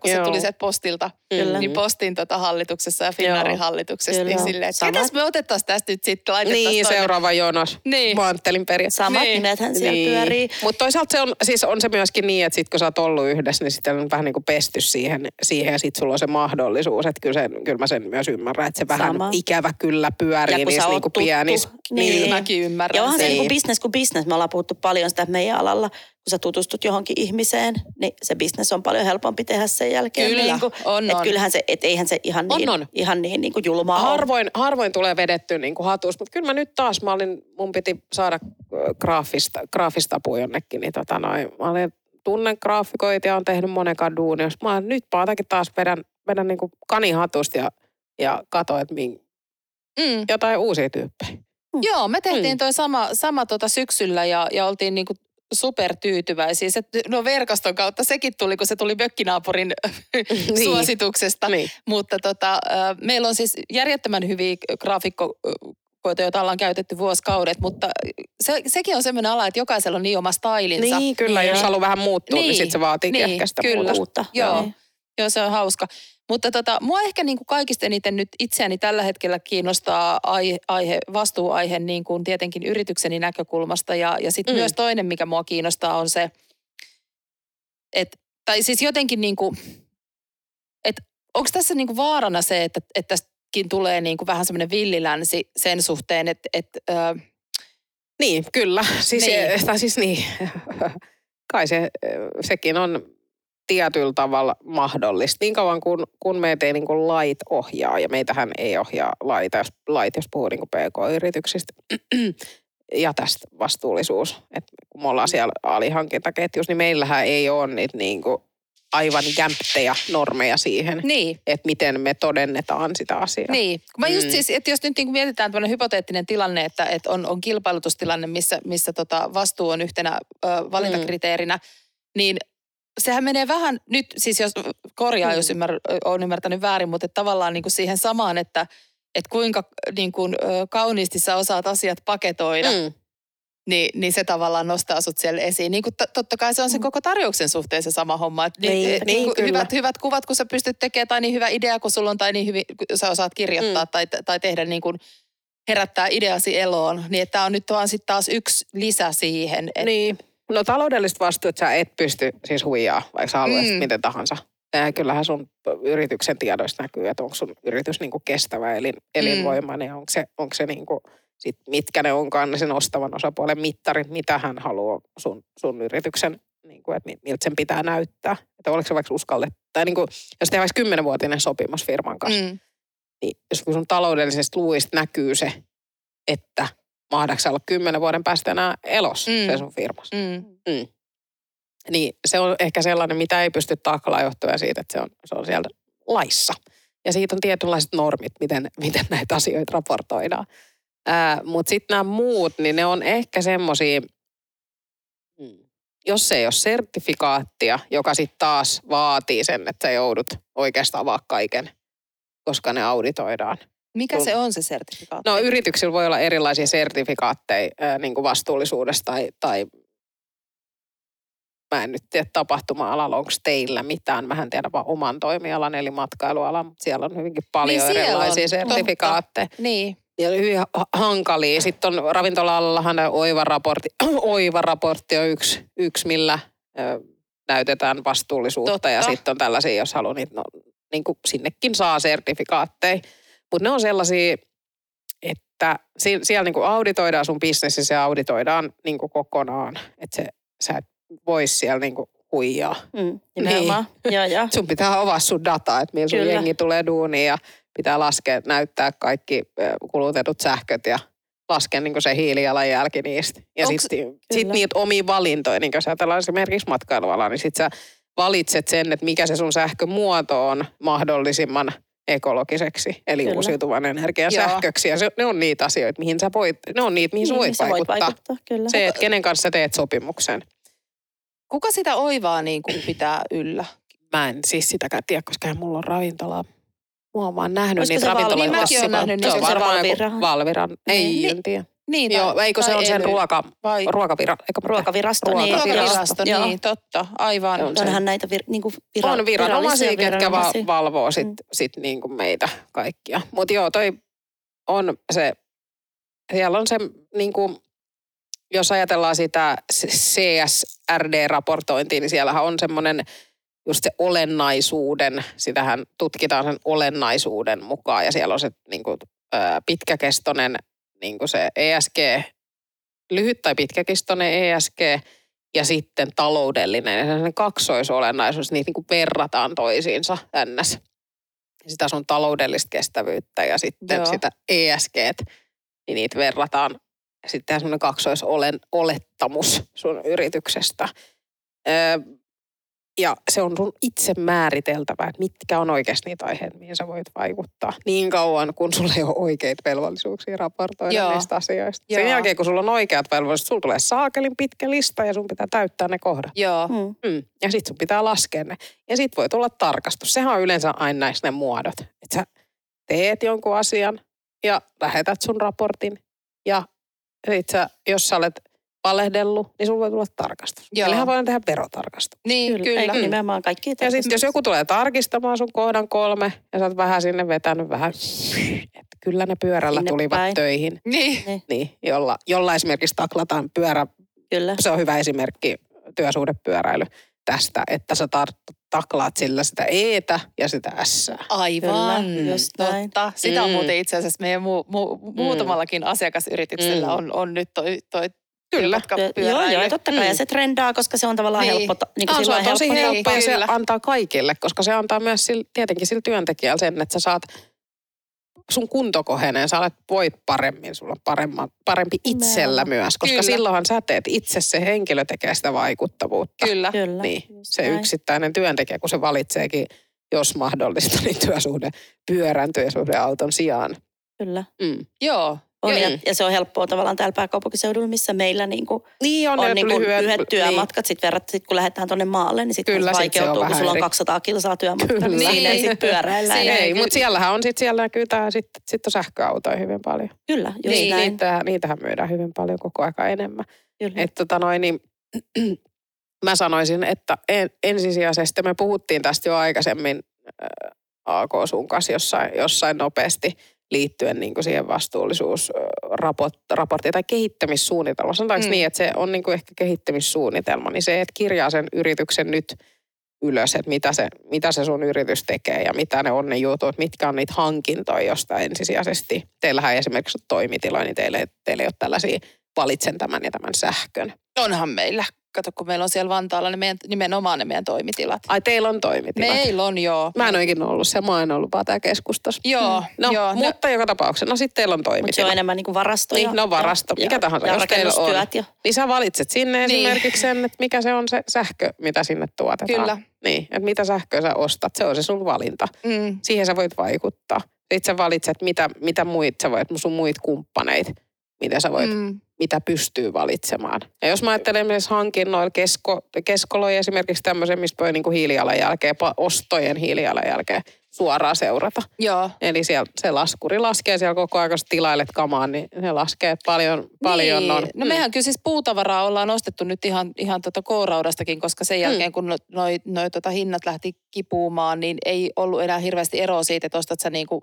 Speaker 1: kun se
Speaker 3: Joo.
Speaker 1: tuli sieltä postilta,
Speaker 2: Kyllä.
Speaker 1: niin postin tota hallituksessa ja Finnairin hallituksessa. Niin
Speaker 2: Kyllä.
Speaker 1: silleen, että ketäs me otettaisiin tästä nyt sitten, laitettaisiin
Speaker 3: Niin,
Speaker 1: toinen-
Speaker 3: seuraava jonos.
Speaker 1: Niin.
Speaker 3: Mä ajattelin periaatteessa.
Speaker 2: Samat
Speaker 1: Niin.
Speaker 2: nimethän siellä pyörii.
Speaker 3: Mutta toisaalta se on, siis on se myöskin niin, että sit kun sä oot ollut yhdessä, niin sitten on vähän niin kuin pesty siihen, siihen ja sitten sulla on se mahdollisuus. Että kyllä, se, kyllä mä sen myös ymmärrän, että se vähän
Speaker 2: Sama.
Speaker 3: ikävä kyllä pyörii niissä niin kuin pienissä.
Speaker 2: niin.
Speaker 1: Kyllä mäkin ymmärrän
Speaker 2: Ja onhan se
Speaker 1: sen.
Speaker 2: niin kuin
Speaker 3: Niin.
Speaker 2: business kuin business. Me ollaan puhuttu paljon sitä meidän alalla. Kun sä tutustut johonkin ihmiseen, niin se business on paljon helpompi tehdä sen jälkeen.
Speaker 1: Kyllä,
Speaker 2: niin kuin,
Speaker 1: on,
Speaker 2: et
Speaker 1: on.
Speaker 2: Kyllähän se, et eihän se ihan
Speaker 3: On,
Speaker 2: niin,
Speaker 3: on.
Speaker 2: Ihan niin, niin kuin julmaa ole.
Speaker 3: Harvoin, harvoin tulee vedetty niin kuin hatusta, mutta kyllä mä nyt taas, mä olin, mun piti saada ö, graafista, graafista apua jonnekin, niin tota noin, mä olin tunnen graafikoita ja on tehnyt monenkaan duunia. Mä olin, nyt mä taas vedän, vedän niin kuin kanihatusta ja, ja katsoin, että min,
Speaker 1: Mm.
Speaker 3: jotain uusia tyyppejä.
Speaker 1: Joo, me tehtiin
Speaker 3: Mm.
Speaker 1: toi sama, sama tota syksyllä ja, ja oltiin niinku supertyytyväisiä. Se, no verkoston kautta sekin tuli, kun se tuli mökkinaapurin
Speaker 3: Niin.
Speaker 1: suosituksesta.
Speaker 3: Niin.
Speaker 1: Mutta tota, meillä on siis järjettömän hyviä graafikkoita, joita ollaan käytetty vuosikaudet, mutta se, sekin on semmoinen ala, että jokaisella on niin oma stylinsa.
Speaker 3: Niin, kyllä,
Speaker 2: Niin.
Speaker 3: jos haluaa vähän muuttua, niin,
Speaker 1: Niin,
Speaker 3: sitten se vaatii
Speaker 1: niin,
Speaker 3: ehkä sitä
Speaker 1: kyllä. Joo,
Speaker 2: Niin.
Speaker 1: joo, se on hauska. Mutta tota, mua ehkä niin kuin kaikista eniten nyt itseäni tällä hetkellä kiinnostaa aihe, aihe vastuuaihe niin kuin tietenkin yritykseni näkökulmasta. Ja, ja sitten
Speaker 3: Mm.
Speaker 1: myös toinen, mikä mua kiinnostaa on se, että, tai siis jotenkin niin kuin, että onko tässä niin kuin vaarana se, että, että tästäkin tulee niin kuin vähän semmoinen villilänsi sen suhteen, että, että ö,
Speaker 3: Niin, kyllä. Siis,
Speaker 1: niin.
Speaker 3: Tai siis niin. Kai se, sekin on tietyllä tavalla mahdollista. Niin kauan kun, kun meitä ei niin kuin lait ohjaa, ja meitähän ei ohjaa laita, jos, lait, jos puhuu niin kuin PK-yrityksistä, ja tästä vastuullisuus. että kun me ollaan siellä alihankintaketjussa, niin meillähän ei ole niitä niin kuin aivan jämptejä normeja siihen,
Speaker 1: niin,
Speaker 3: että miten me todennetaan sitä asiaa.
Speaker 1: Niin, kun mä just
Speaker 3: Mm.
Speaker 1: siis, että jos nyt niin mietitään tämmöinen hypoteettinen tilanne, että, että on, on kilpailutustilanne, missä, missä tota vastuu on yhtenä ö, valintakriteerinä, niin sehän menee vähän, nyt siis jos korjaa,
Speaker 3: Mm.
Speaker 1: jos ymmär, on ymmärtänyt väärin, mutta että tavallaan niin kuin siihen samaan, että, että kuinka niin kuin, kauniisti sä osaat asiat paketoida, mm.
Speaker 3: Mm.
Speaker 1: niin, niin se tavallaan nostaa sut siellä esiin. Niin kuin t- totta kai se on se koko tarjouksen suhteen se sama homma. Että
Speaker 2: Niin,
Speaker 1: niin,
Speaker 3: niin,
Speaker 1: niin,
Speaker 3: kyllä.
Speaker 1: hyvät, hyvät kuvat, kun sä pystyt tekemään, tai niin hyvä idea, kun sulla on, tai niin hyvin, kun sä osaat kirjoittaa
Speaker 3: Mm.
Speaker 1: tai, tai tehdä niin kuin herättää ideasi eloon, niin että tämä on nyt vaan sitten taas yksi lisä siihen. Et,
Speaker 3: Niin. No taloudellista vastuuta sä et pysty siis huijaa, vaikka sä haluaisit
Speaker 1: Mm.
Speaker 3: miten tahansa. Ää, Kyllähän sun yrityksen tiedoista näkyy, että onko sun yritys niinku kestävä elin, elinvoimainen, onko se, onko se niinku, sit mitkä ne onkaan sen ostavan osapuolen mittarit, mitä hän haluaa sun, sun yrityksen, niinku, että mi- miltä sen pitää näyttää. Että oliko se vaikka uskallettu, tai niinku, jos tehdään vaikka kymmenenvuotinen sopimus firman kanssa,
Speaker 1: mm,
Speaker 3: niin jos sun taloudellisesta luista näkyy se, että mahdaksä olla kymmenen vuoden päästä enää elos
Speaker 1: Mm.
Speaker 3: mm. se sun firmassa.
Speaker 1: mm,
Speaker 3: Niin se on ehkä sellainen, mitä ei pysty taklaa johtuen siitä, että se on, se on siellä laissa. Ja siitä on tietynlaiset normit, miten, miten näitä asioita raportoidaan. Mutta sitten nämä muut, niin ne on ehkä semmoisia, jos se ei ole sertifikaattia, joka sitten taas vaatii sen, että sä joudut oikeastaan avaa kaiken, koska ne auditoidaan.
Speaker 1: Mikä se on se sertifikaatti?
Speaker 3: No yrityksillä voi olla erilaisia sertifikaatteja niin kuin vastuullisuudesta tai, tai mä en nyt tiedä tapahtuma-alalla, onko teillä mitään. Mähän tiedän vaan oman toimialan, eli matkailualan, mutta siellä on hyvinkin paljon
Speaker 1: Niin
Speaker 3: erilaisia
Speaker 1: on,
Speaker 3: sertifikaatteja.
Speaker 1: Niin.
Speaker 3: Ja hyvin ha- hankalia. Sitten on ravintola-alallahan oiva-raportti, oiva-raportti on yksi, yksi millä ö, näytetään vastuullisuutta.
Speaker 1: Totta.
Speaker 3: Ja sitten on tällaisia, jos haluaa, niin, no, niin kuin sinnekin saa sertifikaatteja. Mutta ne on sellaisia, että si- siellä niin kuin auditoidaan sun bisnes ja se auditoidaan niin kuin kokonaan. Että se, sä et vois siellä niin kuin huijaa.
Speaker 2: Mm, nimenomaan. Joo, joo.
Speaker 3: Sun pitää avaa sun dataa, että millä sun
Speaker 2: Kyllä.
Speaker 3: jengi tulee duuniin ja pitää laskea, näyttää kaikki kulutetut sähköt ja laskea niin se hiilijalanjälki niistä. Ja sitten sit niitä omia valintoja, niin jos ajatellaan esimerkiksi matkailualaa, niin sitten sä valitset sen, että mikä se sun sähkömuoto on mahdollisimman ekologiseksi, eli
Speaker 2: Kyllä.
Speaker 3: uusiutuvan energian
Speaker 1: Joo.
Speaker 3: sähköksi. Ja se, ne on niitä asioita, mihin sä voit, ne on niitä, mihin sä
Speaker 2: Niin,
Speaker 3: voit,
Speaker 2: sä
Speaker 3: vaikuttaa.
Speaker 2: vaikuttaa. Kyllä.
Speaker 3: Se, että kenen kanssa sä teet sopimuksen.
Speaker 1: Kuka sitä oivaa niin kuin pitää yllä?
Speaker 3: Mä en siis sitäkään tiedä, koska en mulla on ravintolaa. Mä oon vaan nähnyt
Speaker 2: Olisiko
Speaker 3: niitä ravintoloita.
Speaker 1: Niin, mäkin oon nähnyt
Speaker 3: Se on
Speaker 1: niitä.
Speaker 2: Se
Speaker 3: varmaan
Speaker 2: Valvira.
Speaker 3: joku Valviran. Ei,
Speaker 1: Niin.
Speaker 3: en tiedä.
Speaker 1: Niin,
Speaker 3: Joo, eikö se
Speaker 1: tai
Speaker 3: on sen ruoka,
Speaker 1: Vai
Speaker 3: ruokavira, eikö mitä?
Speaker 2: Ruokavirasto, niin.
Speaker 3: Ruokavirasto.
Speaker 1: ruokavirasto,
Speaker 2: Joo.
Speaker 1: niin totta, aivan.
Speaker 3: Joo,
Speaker 2: Onhan näitä vir, niin kuin vira,
Speaker 3: on viranomaisia, ketkä va- valvoo sit,
Speaker 2: Mm.
Speaker 3: sit niin kuin meitä kaikkia. Mutta joo, toi on se, siellä on se niin kuin, jos ajatellaan sitä CSRD-raportointia, niin siellähän on semmoinen just se olennaisuuden, sitähän tutkitaan sen olennaisuuden mukaan ja siellä on se niin kuin, pitkäkestoinen niin kuin se ESG, lyhyt tai pitkäkestoinen ESG ja sitten taloudellinen ja kaksoisolennaisuus, niitä niin kuin verrataan toisiinsa ns. Sitä sun taloudellista kestävyyttä ja sitten
Speaker 1: Joo.
Speaker 3: sitä ESG, niin niitä verrataan. Ja sitten semmoinen kaksoisolettamus sun yrityksestä. Öö, ja se on sun itse määriteltävä, että mitkä on oikeasti niitä aiheita, mihin sä voit vaikuttaa. Niin kauan, kun sulla ei ole oikeita velvollisuuksia raportoida
Speaker 1: Joo.
Speaker 3: niistä asioista. Sen
Speaker 1: Joo.
Speaker 3: jälkeen, kun sulla on oikeat velvollisuudet, sulla tulee saakelin pitkä lista ja sun pitää täyttää ne kohdat.
Speaker 1: Joo,
Speaker 2: Mm.
Speaker 3: Mm. Ja sit sun pitää laskea ne. Ja sit voi tulla tarkastus. Sehän on yleensä aina näissä ne muodot. Että sä teet jonkun asian ja lähetät sun raportin. Ja sit sä, jos sä olet valehdellut, niin sulla voi tulla tarkastus.
Speaker 1: Joo.
Speaker 3: Meillähän voidaan tehdä verotarkastus.
Speaker 1: niin
Speaker 2: Kyllä,
Speaker 1: kyllä.
Speaker 2: Eikö
Speaker 3: Mm.
Speaker 2: nimenomaan kaikki
Speaker 3: Ja sitten jos joku tulee tarkistamaan sun kohdan kolme ja sä oot vähän sinne vetänyt vähän, että kyllä ne pyörällä
Speaker 2: Sinne
Speaker 3: tulivat
Speaker 2: päin.
Speaker 3: töihin.
Speaker 1: Niin.
Speaker 3: Niin, jolla, jolla esimerkiksi taklataan pyörä
Speaker 2: Kyllä.
Speaker 3: se on hyvä esimerkki työsuhdepyöräily tästä, että sä tar- taklaat sillä sitä eetä ja sitä ässää.
Speaker 1: Aivan,
Speaker 2: Kyllä, just näin.
Speaker 1: totta. Sitä on
Speaker 3: Mm.
Speaker 1: muuten itse asiassa meidän mu, mu, muutamallakin asiakasyrityksellä
Speaker 3: Mm.
Speaker 1: on, on nyt toi, toi
Speaker 3: Kyllä.
Speaker 2: Joo, joo, totta kai.
Speaker 3: Mm.
Speaker 2: Ja se trendaa, koska se on tavallaan
Speaker 1: Niin.
Speaker 2: helppo. Niin kuin
Speaker 3: se on tosi
Speaker 2: helppo
Speaker 3: helppo ja se antaa kaikille, koska se antaa myös sille, tietenkin sille työntekijälle sen, että sä saat sun kunto kohenee, sä olet, voit paremmin, sulla on paremma, parempi itsellä
Speaker 2: Nimenomaan.
Speaker 3: myös, koska
Speaker 1: Kyllä.
Speaker 3: silloinhan sä teet itse, se henkilö tekee sitä vaikuttavuutta.
Speaker 1: Kyllä.
Speaker 2: Kyllä.
Speaker 3: Niin,
Speaker 2: just
Speaker 3: se
Speaker 2: näin.
Speaker 3: yksittäinen työntekijä, kun se valitseekin, jos mahdollista, niin työsuhde pyörän työsuhdeauton sijaan.
Speaker 2: Kyllä.
Speaker 3: Mm.
Speaker 1: Joo.
Speaker 2: On,
Speaker 3: Joo.
Speaker 2: ja, ja, se on helppoa tavallaan täällä pääkaupunkiseudulla, missä meillä niin kuin
Speaker 3: Niin on,
Speaker 2: on
Speaker 3: ne
Speaker 2: niin kuin
Speaker 3: lyhyet,
Speaker 2: lyhyet työmatkat. Sitten verrattuna, sit kun lähdetään tuonne maalle, niin sitten
Speaker 3: Kyllä, sit se on
Speaker 2: vaikeutuu, kun sulla on
Speaker 3: eri.
Speaker 2: 200 kilsaa työmatkaa.
Speaker 3: Kyllä.
Speaker 2: Niin. Siinä ei
Speaker 1: Niin.
Speaker 2: sitten pyöräillään.
Speaker 1: Siinä
Speaker 2: ja-
Speaker 3: Ei, mutta siellähän on sitten siellä näkyy tää, sit, sit on sähköautoja hyvin paljon.
Speaker 2: Kyllä, just
Speaker 3: niin,
Speaker 2: näin.
Speaker 3: niitä, niitähän myydään hyvin paljon koko aika enemmän.
Speaker 2: Kyllä.
Speaker 3: Et tota noin, niin, mä sanoisin, että en, ensisijaisesti, me puhuttiin tästä jo aikaisemmin äh, AK sun kanssa jossain, jossain nopeasti liittyen niin kuin siihen vastuullisuusraporttiin tai kehittämissuunnitelma. Sanotaanko
Speaker 1: Mm.
Speaker 3: niin, että se on niin kuin ehkä kehittämissuunnitelma, niin se, että kirjaa sen yrityksen nyt ylös, että mitä se, mitä se sun yritys tekee ja mitä ne on ne jutut, mitkä on niitä hankintoja, josta ensisijaisesti, teillähän ei esimerkiksi ole toimitiloja, niin teille, teille ei ole tällaisia valitsen tämän ja tämän sähkön.
Speaker 1: Onhan meillä. Kato, kun meillä on siellä Vantaalla ne meidän, nimenomaan ne meidän toimitilat.
Speaker 3: Ai teillä on toimitilat?
Speaker 1: Meillä on joo.
Speaker 3: Mä en ole ikinä ollut se, mä en ollut vaan tää keskustassa.
Speaker 1: Joo,
Speaker 3: No,
Speaker 1: joo. ne-
Speaker 3: mutta joka tapauksessa, no sitten teillä on
Speaker 2: Mutta se on enemmän niin kuin varastoja.
Speaker 3: Niin, no varasto,
Speaker 2: ja,
Speaker 3: mikä tahansa,
Speaker 2: ja
Speaker 3: jos teillä on.
Speaker 2: Ja,
Speaker 3: Niin sä valitset sinne
Speaker 1: Niin.
Speaker 3: esimerkiksi sen, että mikä se on se sähkö, mitä sinne tuotetaan.
Speaker 1: Kyllä.
Speaker 3: Niin, että mitä sähköä sä ostat, se on se sun valinta.
Speaker 1: Mm,
Speaker 3: Siihen sä voit vaikuttaa. Sitten sä valitset, mitä, mitä muit sä voit, sun muit kumppaneit mitä sä voit, mm.
Speaker 1: Mm.
Speaker 3: mitä pystyy valitsemaan. Ja jos mä ajattelen esimerkiksi hankinnoilla, kesko, keskoloja esimerkiksi tämmöisen, mistä voi niinku hiilijalanjälkeä, pa- ostojen hiilijalanjälkeä suoraan seurata.
Speaker 1: Joo.
Speaker 3: Eli siellä se laskuri laskee siellä koko ajan, kun tilailet kamaa, niin se laskee paljon, paljon
Speaker 1: niin.
Speaker 3: on.
Speaker 1: No mehän kyllä siis puutavaraa ollaan ostettu nyt ihan, ihan tota kouraudastakin, koska sen jälkeen kun no- noi, noi tota hinnat lähti kipuumaan, niin ei ollut enää hirveästi eroa siitä, että ostat sä niinku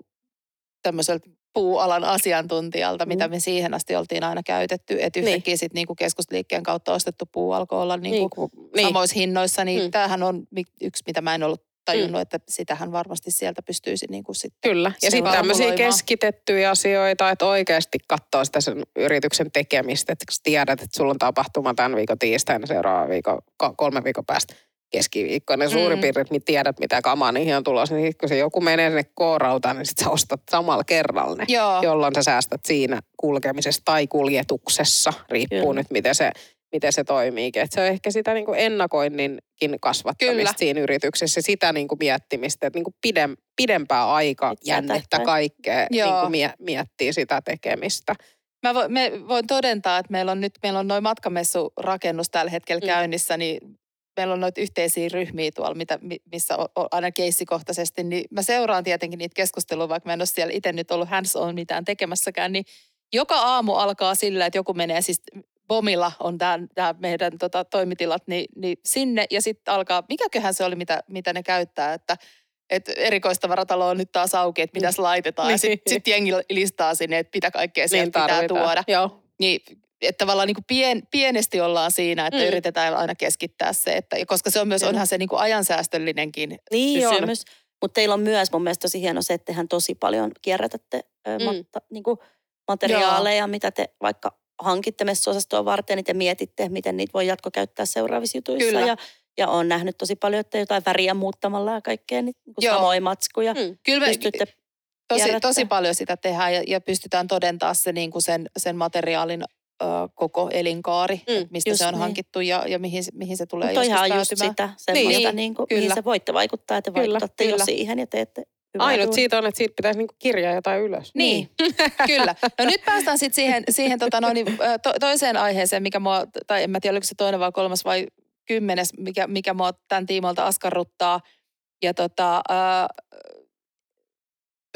Speaker 1: tämmöiseltä puualan asiantuntijalta, mitä me siihen asti oltiin aina käytetty. Että
Speaker 3: Niin.
Speaker 1: yhtäkkiä sitten niinku keskusliikkeen kautta ostettu puu alkoi olla niinku
Speaker 3: Niin, niin.
Speaker 1: samoissa hinnoissa, niin
Speaker 3: Mm.
Speaker 1: mm. tämähän on yksi, mitä mä en ollut tajunnut, mm. että sitähän varmasti sieltä pystyisi niinku sitten.
Speaker 3: Kyllä. Ja sitten tämmöisiä keskitettyjä asioita, että oikeasti katsoo sitä sen yrityksen tekemistä. Että tiedät, että sulla on tapahtuma tämän viikon tiistaina, seuraavan viikon, ko- kolme viikon päästä keskiviikkona. Suurin
Speaker 1: Mm.
Speaker 3: piirtein mit- tiedät, mitä kamaa niihin on tulossa. Niin sit kun se joku menee sinne koorautaan, niin sit sä ostat samalla kerralla ne.
Speaker 1: Joo.
Speaker 3: Jolloin sä säästät siinä kulkemisessa tai kuljetuksessa. Riippuu
Speaker 2: Kyllä.
Speaker 3: nyt, miten se, miten se toimiikin. Et se on ehkä sitä niin kuin ennakoinninkin kasvattamista
Speaker 1: Kyllä.
Speaker 3: siinä yrityksessä. Sitä niin kuin miettimistä, että niin kuin pidem, pidempää aikaa jännettä kaikkea niin kuin mie, miettii sitä tekemistä.
Speaker 1: Mä voin, me voin todentaa, että meillä on nyt meillä on noin matkamessurakennus tällä hetkellä
Speaker 3: mm.
Speaker 1: käynnissä, niin meillä on noita yhteisiä ryhmiä tuolla, mitä, mi- missä on, on aina keissikohtaisesti, niin mä seuraan tietenkin niitä keskusteluja, vaikka mä en ole siellä itse nyt ollut hands on mitään tekemässäkään, niin joka aamu alkaa sillä, että joku menee siis Bomilla on tämä meidän tota, toimitilat, niin, niin sinne ja sitten alkaa, mikäköhän se oli, mitä, mitä ne käyttää, että että erikoistavaratalo on nyt taas auki, että mitäs laitetaan. Ja
Speaker 3: Niin.
Speaker 1: sitten sit jengi listaa sinne, että mitä kaikkea sieltä
Speaker 3: Niin
Speaker 1: pitää
Speaker 3: tarvitaan.
Speaker 1: tuoda.
Speaker 3: Joo.
Speaker 1: Niin, että tavallaan niin kuin pien, pienesti ollaan siinä, että
Speaker 3: Mm.
Speaker 1: yritetään aina keskittää se, että, koska se on myös, onhan se niin kuin ajansäästöllinenkin.
Speaker 3: Niin on.
Speaker 2: kysymys. Mutta teillä on myös mun mielestä tosi hieno se, että tehän tosi paljon kierrätätte
Speaker 3: Mm.
Speaker 2: matta, niinku materiaaleja, mitä te vaikka hankitte messuosastoa varten, niin te mietitte, miten niitä voi jatkokäyttää seuraavissa jutuissa.
Speaker 1: Kyllä.
Speaker 2: Ja, ja on nähnyt tosi paljon, että jotain väriä muuttamalla ja kaikkea, niin niinku
Speaker 1: Joo.
Speaker 2: samoja matskuja.
Speaker 3: Mm.
Speaker 1: Kyllä
Speaker 2: Pystytte,
Speaker 1: tosi, tosi paljon sitä tehdään ja, ja pystytään todentaa se niin kuin sen, sen materiaalin koko elinkaari,
Speaker 3: Mm,
Speaker 1: mistä se on
Speaker 2: niin.
Speaker 1: hankittu ja, ja mihin, se- mihin se tulee
Speaker 2: mutta
Speaker 1: joskus
Speaker 2: on just sitä, semmoista,
Speaker 1: Niin,
Speaker 2: niin, kuin, mihin
Speaker 1: kyllä.
Speaker 2: se voitte vaikuttaa, että te
Speaker 3: Kyllä,
Speaker 2: vaikutatte
Speaker 1: kyllä.
Speaker 2: jo siihen ja teette hyvää
Speaker 3: Ainut
Speaker 2: duunia.
Speaker 3: siitä on, että siitä pitäisi niinku kirjaa jotain ylös.
Speaker 1: Niin, kyllä. No nyt päästään sitten siihen, siihen tota noin, niin, to, toiseen aiheeseen, mikä mua, tai en mä tiedä, oliko se toinen vai kolmas vai kymmenes, mikä, mikä mua tämän tiimoilta askarruttaa. Ja tota, ö,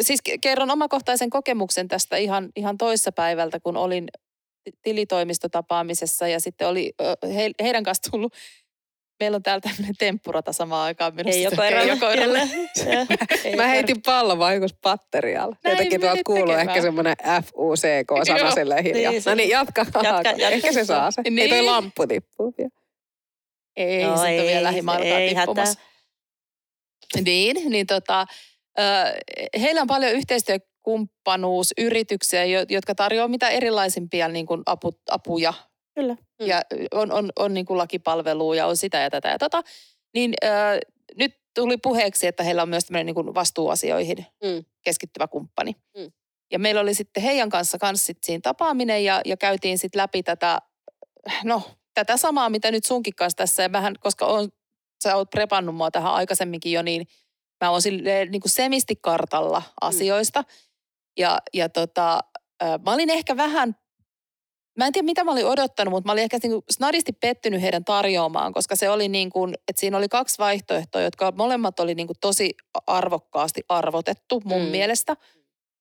Speaker 1: siis ke- kerron omakohtaisen kokemuksen tästä ihan, ihan toissa päivältä, kun olin tilitoimistotapaamisessa ja sitten oli he, heidän kanssa tullut, meillä on täällä tämmöinen temppurata samaan aikaan. menossa.
Speaker 2: Ei joko.
Speaker 1: Keijokoiralle.
Speaker 2: Kyllä. Ei
Speaker 3: Mä
Speaker 2: joko
Speaker 3: heitin pallon vaikutus patterialla. Jotenkin tuolta kuuluu ehkä semmoinen FUCK-sana
Speaker 1: Joo.
Speaker 3: silleen hiljaa.
Speaker 2: Niin, se-
Speaker 3: no niin, jatka.
Speaker 2: Jatka,
Speaker 3: jatka,
Speaker 2: jatka.
Speaker 3: Ehkä se saa se. Ei toi
Speaker 1: Niin.
Speaker 3: lamppu tippuu vielä.
Speaker 1: Ei, no, sitten
Speaker 2: ei,
Speaker 1: vielä lähimailtaan
Speaker 2: ei
Speaker 1: tippumassa. Niin, niin tota, ö, heillä on paljon yhteistyökumppanuusyrityksiä, jo- jotka tarjoavat mitä erilaisimpia niin kuin apu, apuja.
Speaker 2: Kyllä.
Speaker 3: Mm.
Speaker 1: Ja on, on, on niin kuin lakipalvelua ja on sitä ja tätä ja tota. Niin ö, nyt tuli puheeksi, että heillä on myös tämmöinen niin kuin vastuuasioihin
Speaker 3: Mm.
Speaker 1: keskittyvä kumppani.
Speaker 3: Mm.
Speaker 1: Ja meillä oli sitten heidän kanssa kans sit siinä tapaaminen ja, ja käytiin sitten läpi tätä, no tätä samaa, mitä nyt sunkin kanssa tässä. Ja vähän, koska on, sä oot prepannut mua tähän aikaisemminkin jo, niin mä oon silleen niin kuin semisti kartalla asioista. Ja, ja tota, mä olin ehkä vähän, mä en tiedä mitä mä olin odottanut, mutta mä olin ehkä niin kuin snadisti pettynyt heidän tarjoamaan, koska se oli niin kuin, että siinä oli kaksi vaihtoehtoa, jotka molemmat oli niin kuin tosi arvokkaasti arvotettu mun
Speaker 3: Mm.
Speaker 1: mielestä.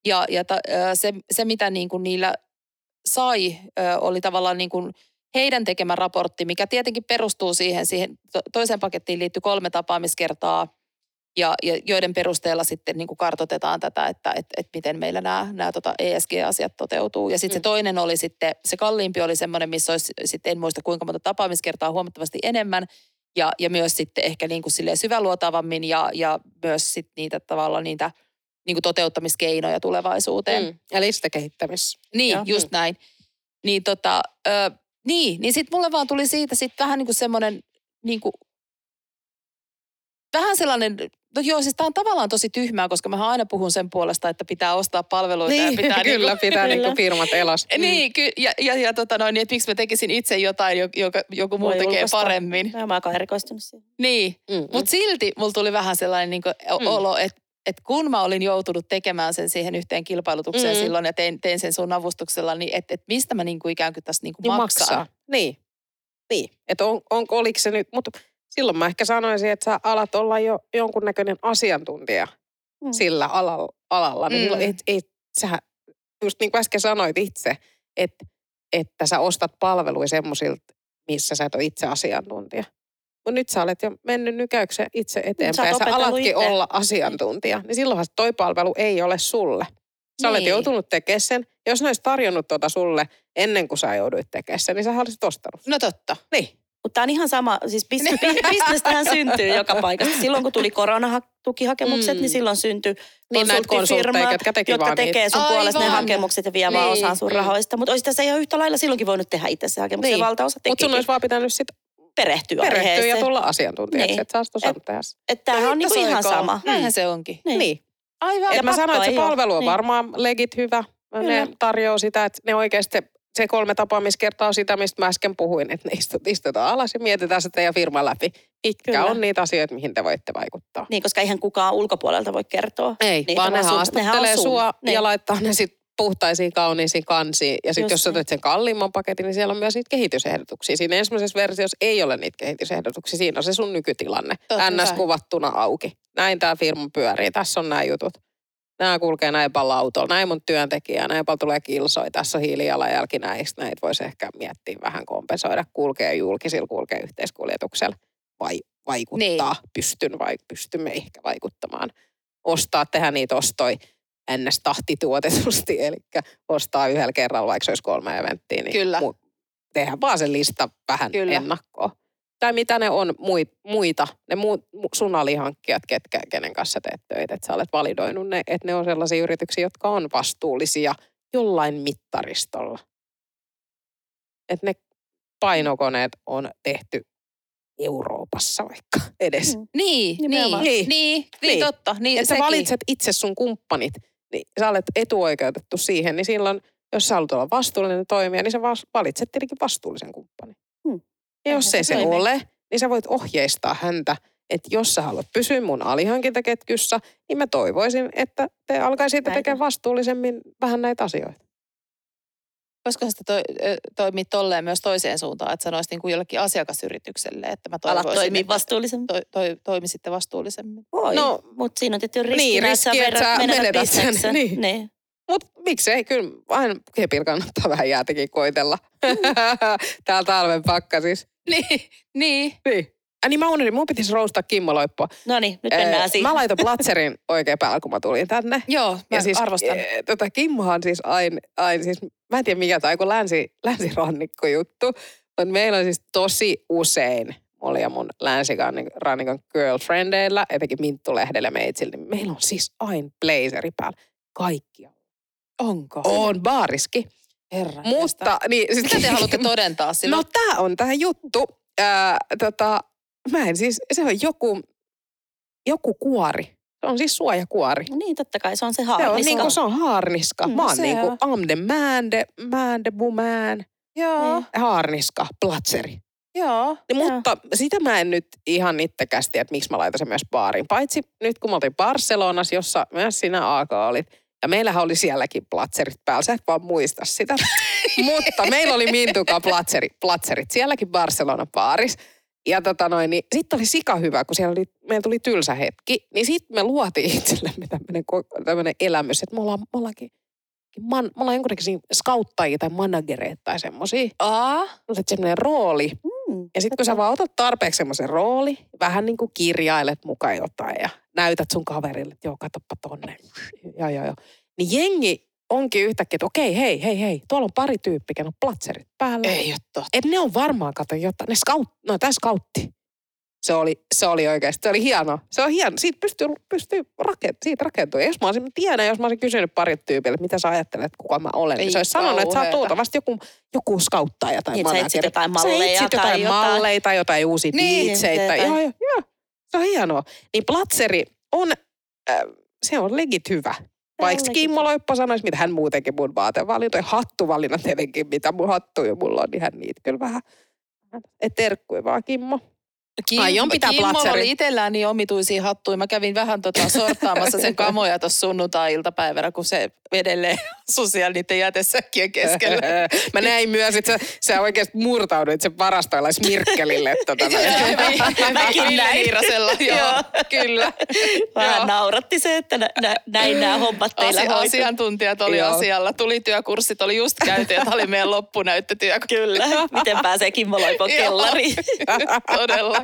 Speaker 1: Ja, ja ta, se, se, mitä niin kuin niillä sai, oli tavallaan niin kuin heidän tekemä raportti, mikä tietenkin perustuu siihen, siihen to- toiseen pakettiin liittyy kolme tapaamiskertaa, ja, ja joiden perusteella sitten niin kuin kartoitetaan tätä, että et, et miten meillä nämä, nämä tota ESG-asiat toteutuu. Ja sitten
Speaker 3: Mm.
Speaker 1: se toinen oli sitten, se kalliimpi oli semmoinen, missä olisi sitten, en muista kuinka monta tapaamiskertaa, huomattavasti enemmän. Ja, ja myös sitten ehkä niin kuin silleen syväluotavammin ja, ja myös sitten niitä tavallaan niitä niin kuin toteuttamiskeinoja tulevaisuuteen.
Speaker 3: Mm. Ja listakehittämis.
Speaker 1: Niin,
Speaker 2: Joo.
Speaker 1: just näin. Niin tota, ö, niin, niin sitten mulle vaan tuli siitä sitten vähän niin kuin semmoinen, niin kuin, vähän sellainen, no joo, siis tämä on tavallaan tosi tyhmää, koska mä aina puhun sen puolesta, että pitää ostaa palveluita ja
Speaker 3: Niin,
Speaker 1: pitää
Speaker 3: kyllä,
Speaker 1: Niin
Speaker 3: pitää niinku firmat
Speaker 1: kuin, niin, ky, ja, ja, ja tota noin, niin, että miksi mä tekisin itse jotain, jo- joka, joku muu
Speaker 2: Voi
Speaker 1: tekee
Speaker 2: ulkoistaa.
Speaker 1: paremmin.
Speaker 2: Mä oon aika erikoistunut siihen.
Speaker 1: Niin,
Speaker 3: Mm, mm.
Speaker 1: mutta silti mulla tuli vähän sellainen niin kuin
Speaker 3: Mm.
Speaker 1: olo, että että kun mä olin joutunut tekemään sen siihen yhteen kilpailutukseen
Speaker 3: Mm.
Speaker 1: mm. silloin ja tein, tein sen sun avustuksella, niin että et mistä mä niinku ikään kuin tässä niinku
Speaker 3: Niin
Speaker 1: maksan.
Speaker 3: maksaa. Niin. Niin. Että on, on, oliko se nyt, mutta silloin mä ehkä sanoisin, että sä alat olla jo jonkunnäköinen asiantuntija
Speaker 2: Mm.
Speaker 3: sillä alalla. alalla. Niin
Speaker 1: Mm.
Speaker 3: silloin, et, et, sä, just niin kuin äsken sanoit itse, että, että sä ostat palveluja semmoisilta, missä sä et ole itse asiantuntija. Mutta nyt sä olet jo mennyt nykäyksen itse eteenpäin ja
Speaker 2: oot
Speaker 3: sä alatkin
Speaker 2: itse.
Speaker 3: olla asiantuntija. Niin silloinhan toi palvelu ei ole sulle. Sä olet
Speaker 1: Niin.
Speaker 3: joutunut tekemään sen. Jos ne olisi tarjonnut tuota sulle ennen kuin sä jouduit tekemään sen, niin sä olisit ostanut.
Speaker 1: No totta.
Speaker 3: Niin.
Speaker 2: Mutta tämä on ihan sama, siis bis,
Speaker 3: Niin.
Speaker 2: bi- bisnestähän syntyy joka paikasta. Silloin kun tuli koronatukihakemukset,
Speaker 3: Mm.
Speaker 2: niin silloin syntyi
Speaker 3: Niin
Speaker 2: konsulttifirmat,
Speaker 3: jotka teki
Speaker 2: jotka
Speaker 3: vaan
Speaker 2: tekee
Speaker 3: niitä.
Speaker 2: sun puolesta ne hakemukset ja vie vaan
Speaker 3: Niin,
Speaker 2: osan sun
Speaker 3: mm.
Speaker 2: rahoista. Mutta olisi tässä ihan yhtä lailla silloinkin voinut tehdä itse se hakemuksen.
Speaker 3: Niin.
Speaker 2: Valtaosa
Speaker 3: Mutta sun olisi vaan pitänyt sit
Speaker 2: perehtyä,
Speaker 3: perehtyä ja
Speaker 2: aiheeseen.
Speaker 3: tulla asiantuntijaksi,
Speaker 2: Niin.
Speaker 3: että sä olisit osannut tehdä.
Speaker 2: Että tämähän on niinku ihan sama.
Speaker 1: Näinhän se onkin.
Speaker 2: Niin.
Speaker 3: Niin.
Speaker 1: Aivan.
Speaker 3: Ja mä sanoin, että se palvelu on
Speaker 2: Niin.
Speaker 3: varmaan legit hyvä. Ne tarjoaa sitä, että ne oikeasti se kolme tapaamiskertaa on sitä, mistä mä äsken puhuin, että ne istut, istutaan alas ja mietitään se teidän firman läpi. Mitkä
Speaker 2: Kyllä.
Speaker 3: on niitä asioita, mihin te voitte vaikuttaa.
Speaker 2: Niin, koska eihän kukaan ulkopuolelta voi kertoa.
Speaker 3: Ei,
Speaker 2: Niitä
Speaker 3: vaan ne
Speaker 2: sun-
Speaker 3: haastattelee
Speaker 2: sun.
Speaker 3: sua
Speaker 2: Niin.
Speaker 3: ja laittaa ne sitten puhtaisiin, kauniisiin kansiin. Ja sitten jos sä otat sen kalliimman paketin, niin siellä on myös niitä kehitysehdotuksia. Siinä ensimmäisessä versiossa ei ole niitä kehitysehdotuksia. Siinä on se sun nykytilanne.
Speaker 1: Totta
Speaker 3: NS
Speaker 1: kai.
Speaker 3: kuvattuna auki. Näin tämä firma pyörii. Tässä on nämä jutut. Nämä kulkee näin paljon autolla. Näin mun työntekijää. Näin paljon tulee kilsoja. Tässä on hiilijalanjälki näistä. Näitä voisi ehkä miettiä vähän kompensoida. Kulkee julkisilla, kulkee yhteiskuljetuksella. Vai vaikuttaa.
Speaker 1: Niin.
Speaker 3: Pystyn vai pystymme ehkä vaikuttamaan. Ostaa, tehdä niitä ostoja ns. tahtituotetusti, eli ostaa yhdellä kerralla, vaikka se olisi kolme eventtiä, niin
Speaker 1: Kyllä.
Speaker 3: mu- tehdä vaan se lista vähän
Speaker 1: Kyllä.
Speaker 3: ennakkoon. Tai mitä ne on muit, muita, ne muut, mu- sun alihankkijat, ketkä, kenen kanssa teet töitä, että sä olet validoinut ne, että ne on sellaisia yrityksiä, jotka on vastuullisia jollain mittaristolla. Että ne painokoneet on tehty Euroopassa vaikka edes.
Speaker 2: Mm.
Speaker 1: Niin, niin,
Speaker 2: Nimenomaan.
Speaker 1: niin,
Speaker 3: Niin.
Speaker 1: niin, niin,
Speaker 3: Niin.
Speaker 1: totta. Niin,
Speaker 3: että sä valitset itse sun kumppanit, niin sä olet etuoikeutettu siihen, niin silloin, jos sä haluat olla vastuullinen toimija, niin sä valitset tietenkin vastuullisen kumppanin.
Speaker 2: Hmm.
Speaker 3: Ja jos ei
Speaker 2: se
Speaker 3: se
Speaker 2: toimi.
Speaker 3: ole, niin sä voit ohjeistaa häntä, että jos sä haluat pysyä mun alihankintaketjussa, niin mä toivoisin, että te alkaisitte tekemään vastuullisemmin vähän näitä asioita.
Speaker 1: Voisiko sitä toi, ö, toimia tolleen myös toiseen suuntaan, että sanoisi niin kuin jollekin asiakasyritykselle, että mä
Speaker 2: Alat
Speaker 1: toivoisin,
Speaker 2: toimia
Speaker 1: että
Speaker 2: vastuullisemmin.
Speaker 1: toi, toi, toimisitte vastuullisemmin.
Speaker 2: Voi,
Speaker 3: No,
Speaker 2: mutta siinä on tietty riskinä,
Speaker 3: niin,
Speaker 2: että
Speaker 3: riski, että
Speaker 2: verrat,
Speaker 3: sä
Speaker 2: menetät,
Speaker 3: menetät sen,
Speaker 2: bisneksen.
Speaker 3: niin.
Speaker 2: niin.
Speaker 3: Mutta miksei, kyllä aina kepillä kannattaa vähän jäätäkin koitella. Täällä talven pakkasissa.
Speaker 1: Niin, niin.
Speaker 3: Niin. Äh, niin mä unohdin, mun pitäisi roustaa Kimmo Loippoa.
Speaker 2: No niin, nyt
Speaker 3: Ee,
Speaker 2: mennään siihen.
Speaker 3: Mä laitoin platserin oikein päällä, kun mä tulin tänne.
Speaker 1: Joo, mä
Speaker 3: ja siis,
Speaker 1: arvostan.
Speaker 3: ee, tota, Kimmohan siis aina, aina siis, mä en tiedä mikä tämä, kun länsi, länsirannikko juttu. Mutta meillä on siis tosi usein, mulla ja mun länsirannikon girlfriendeillä, etenkin Minttu-lehdellä meitsillä, niin meillä on siis aina blazeri päällä. Kaikkia.
Speaker 1: Onko?
Speaker 3: On baariski.
Speaker 1: Herra.
Speaker 3: Mutta, niin, siis,
Speaker 1: Mitä te haluatte todentaa sillä?
Speaker 3: No tää on tää juttu. Ää, tota, mä en siis, se on joku, joku kuori. Se on siis suojakuori.
Speaker 2: No niin, totta kai se on se
Speaker 3: Se on,
Speaker 2: haarniska.
Speaker 3: niinku, se on haarniska.
Speaker 2: Mm,
Speaker 3: Mä oon
Speaker 1: se
Speaker 3: niinku,
Speaker 1: on.
Speaker 3: I'm the man, the man, the woman.
Speaker 1: Joo,
Speaker 2: Niin.
Speaker 3: Haarniska, platseri.
Speaker 1: joo.
Speaker 3: Niin, mutta sitä mä en nyt ihan itsekäs tiedä, että miksi mä laitan sen myös baariin. Paitsi nyt kun mä oltiin Barcelonassa, jossa myös sinä AK olit. Ja meillähän oli sielläkin platserit päällä. Sä et vaan muista sitä. mutta meillä oli Mintuka platseri, platserit sielläkin Barcelona baaris. Ja tota noin, niin sitten oli sika hyvä, kun siellä oli, meillä tuli tylsä hetki. Niin sitten me luotiin itsellemme tämmöinen tämmönen elämys, että me ollaan, me ollaankin man, me ollaan jonkunnäköisiä skauttajia tai managereita tai semmoisia.
Speaker 1: Aa,
Speaker 3: on semmoinen rooli,
Speaker 2: Mm,
Speaker 3: ja sitten kun sä vaan otat tarpeeksi semmoisen rooli, vähän niin kuin kirjailet mukaan jotain ja näytät sun kaverille, että joo, katoppa tonne. Joo, joo, joo. Niin jengi onkin yhtäkkiä, että okei, hei, hei, hei, tuolla on pari tyyppiä, on platserit päällä.
Speaker 1: ei ole totta.
Speaker 3: Et ne on varmaan, kato jotain, ne scout, no tää scoutti. Se oli, se oli oikeasti, se oli hieno. Se on hieno, siitä pystyy, pystyy rakent, siitä rakentua. Jos mä olisin, tiedän, jos mä olisin kysynyt parit tyypille, mitä sä ajattelet, kuka mä olen. Niin se olisi sanonut, että sä oot luultavasti joku, joku skauttaja tai
Speaker 2: Niin, että sä etsit
Speaker 3: manageri.
Speaker 2: jotain
Speaker 3: Sä
Speaker 2: malleja
Speaker 3: etsit
Speaker 2: tai
Speaker 3: jotain
Speaker 2: jotain.
Speaker 3: malleja tai jotain uusia
Speaker 1: Niin,
Speaker 3: biitseitä.
Speaker 2: jotain.
Speaker 3: Joo, joo, joo. Se on hienoa. Niin platseri on, äh, se on legit hyvä. Vaikka Kimmo Loippa sanoisi, mitä hän muutenkin mun vaatevalintoja, hattuvalinnat tietenkin, mitä mun hattuja mulla on, niin hän niitä kyllä vähän. Et terkkuja vaan Kimmo.
Speaker 1: Kim,
Speaker 3: Aion pitää
Speaker 1: Kimmolla oli itsellään niin omituisia hattuja. Mä kävin vähän tota sorttaamassa sen kamoja tuossa sunnuntai-iltapäivänä, kun se edelleen asui siellä niiden jätesäkkien keskellä.
Speaker 3: Mä näin myös, että sä, sä oikeasti murtauduit sen varastoilla Mirkkelille. Tota,
Speaker 2: Mäkin näin.
Speaker 1: Joo,
Speaker 2: Joo.
Speaker 1: kyllä.
Speaker 2: Vähän nauratti se, että nä, nä, näin nämä hommat teillä
Speaker 1: Asi- asiantuntijat oli
Speaker 3: Joo.
Speaker 1: asialla. Tuli työkurssit, oli just käyty ja tämä oli meidän loppunäyttötyö.
Speaker 2: Kyllä, miten pääsee Kimmo Loipon
Speaker 1: Joo.
Speaker 2: kellariin.
Speaker 1: Todella.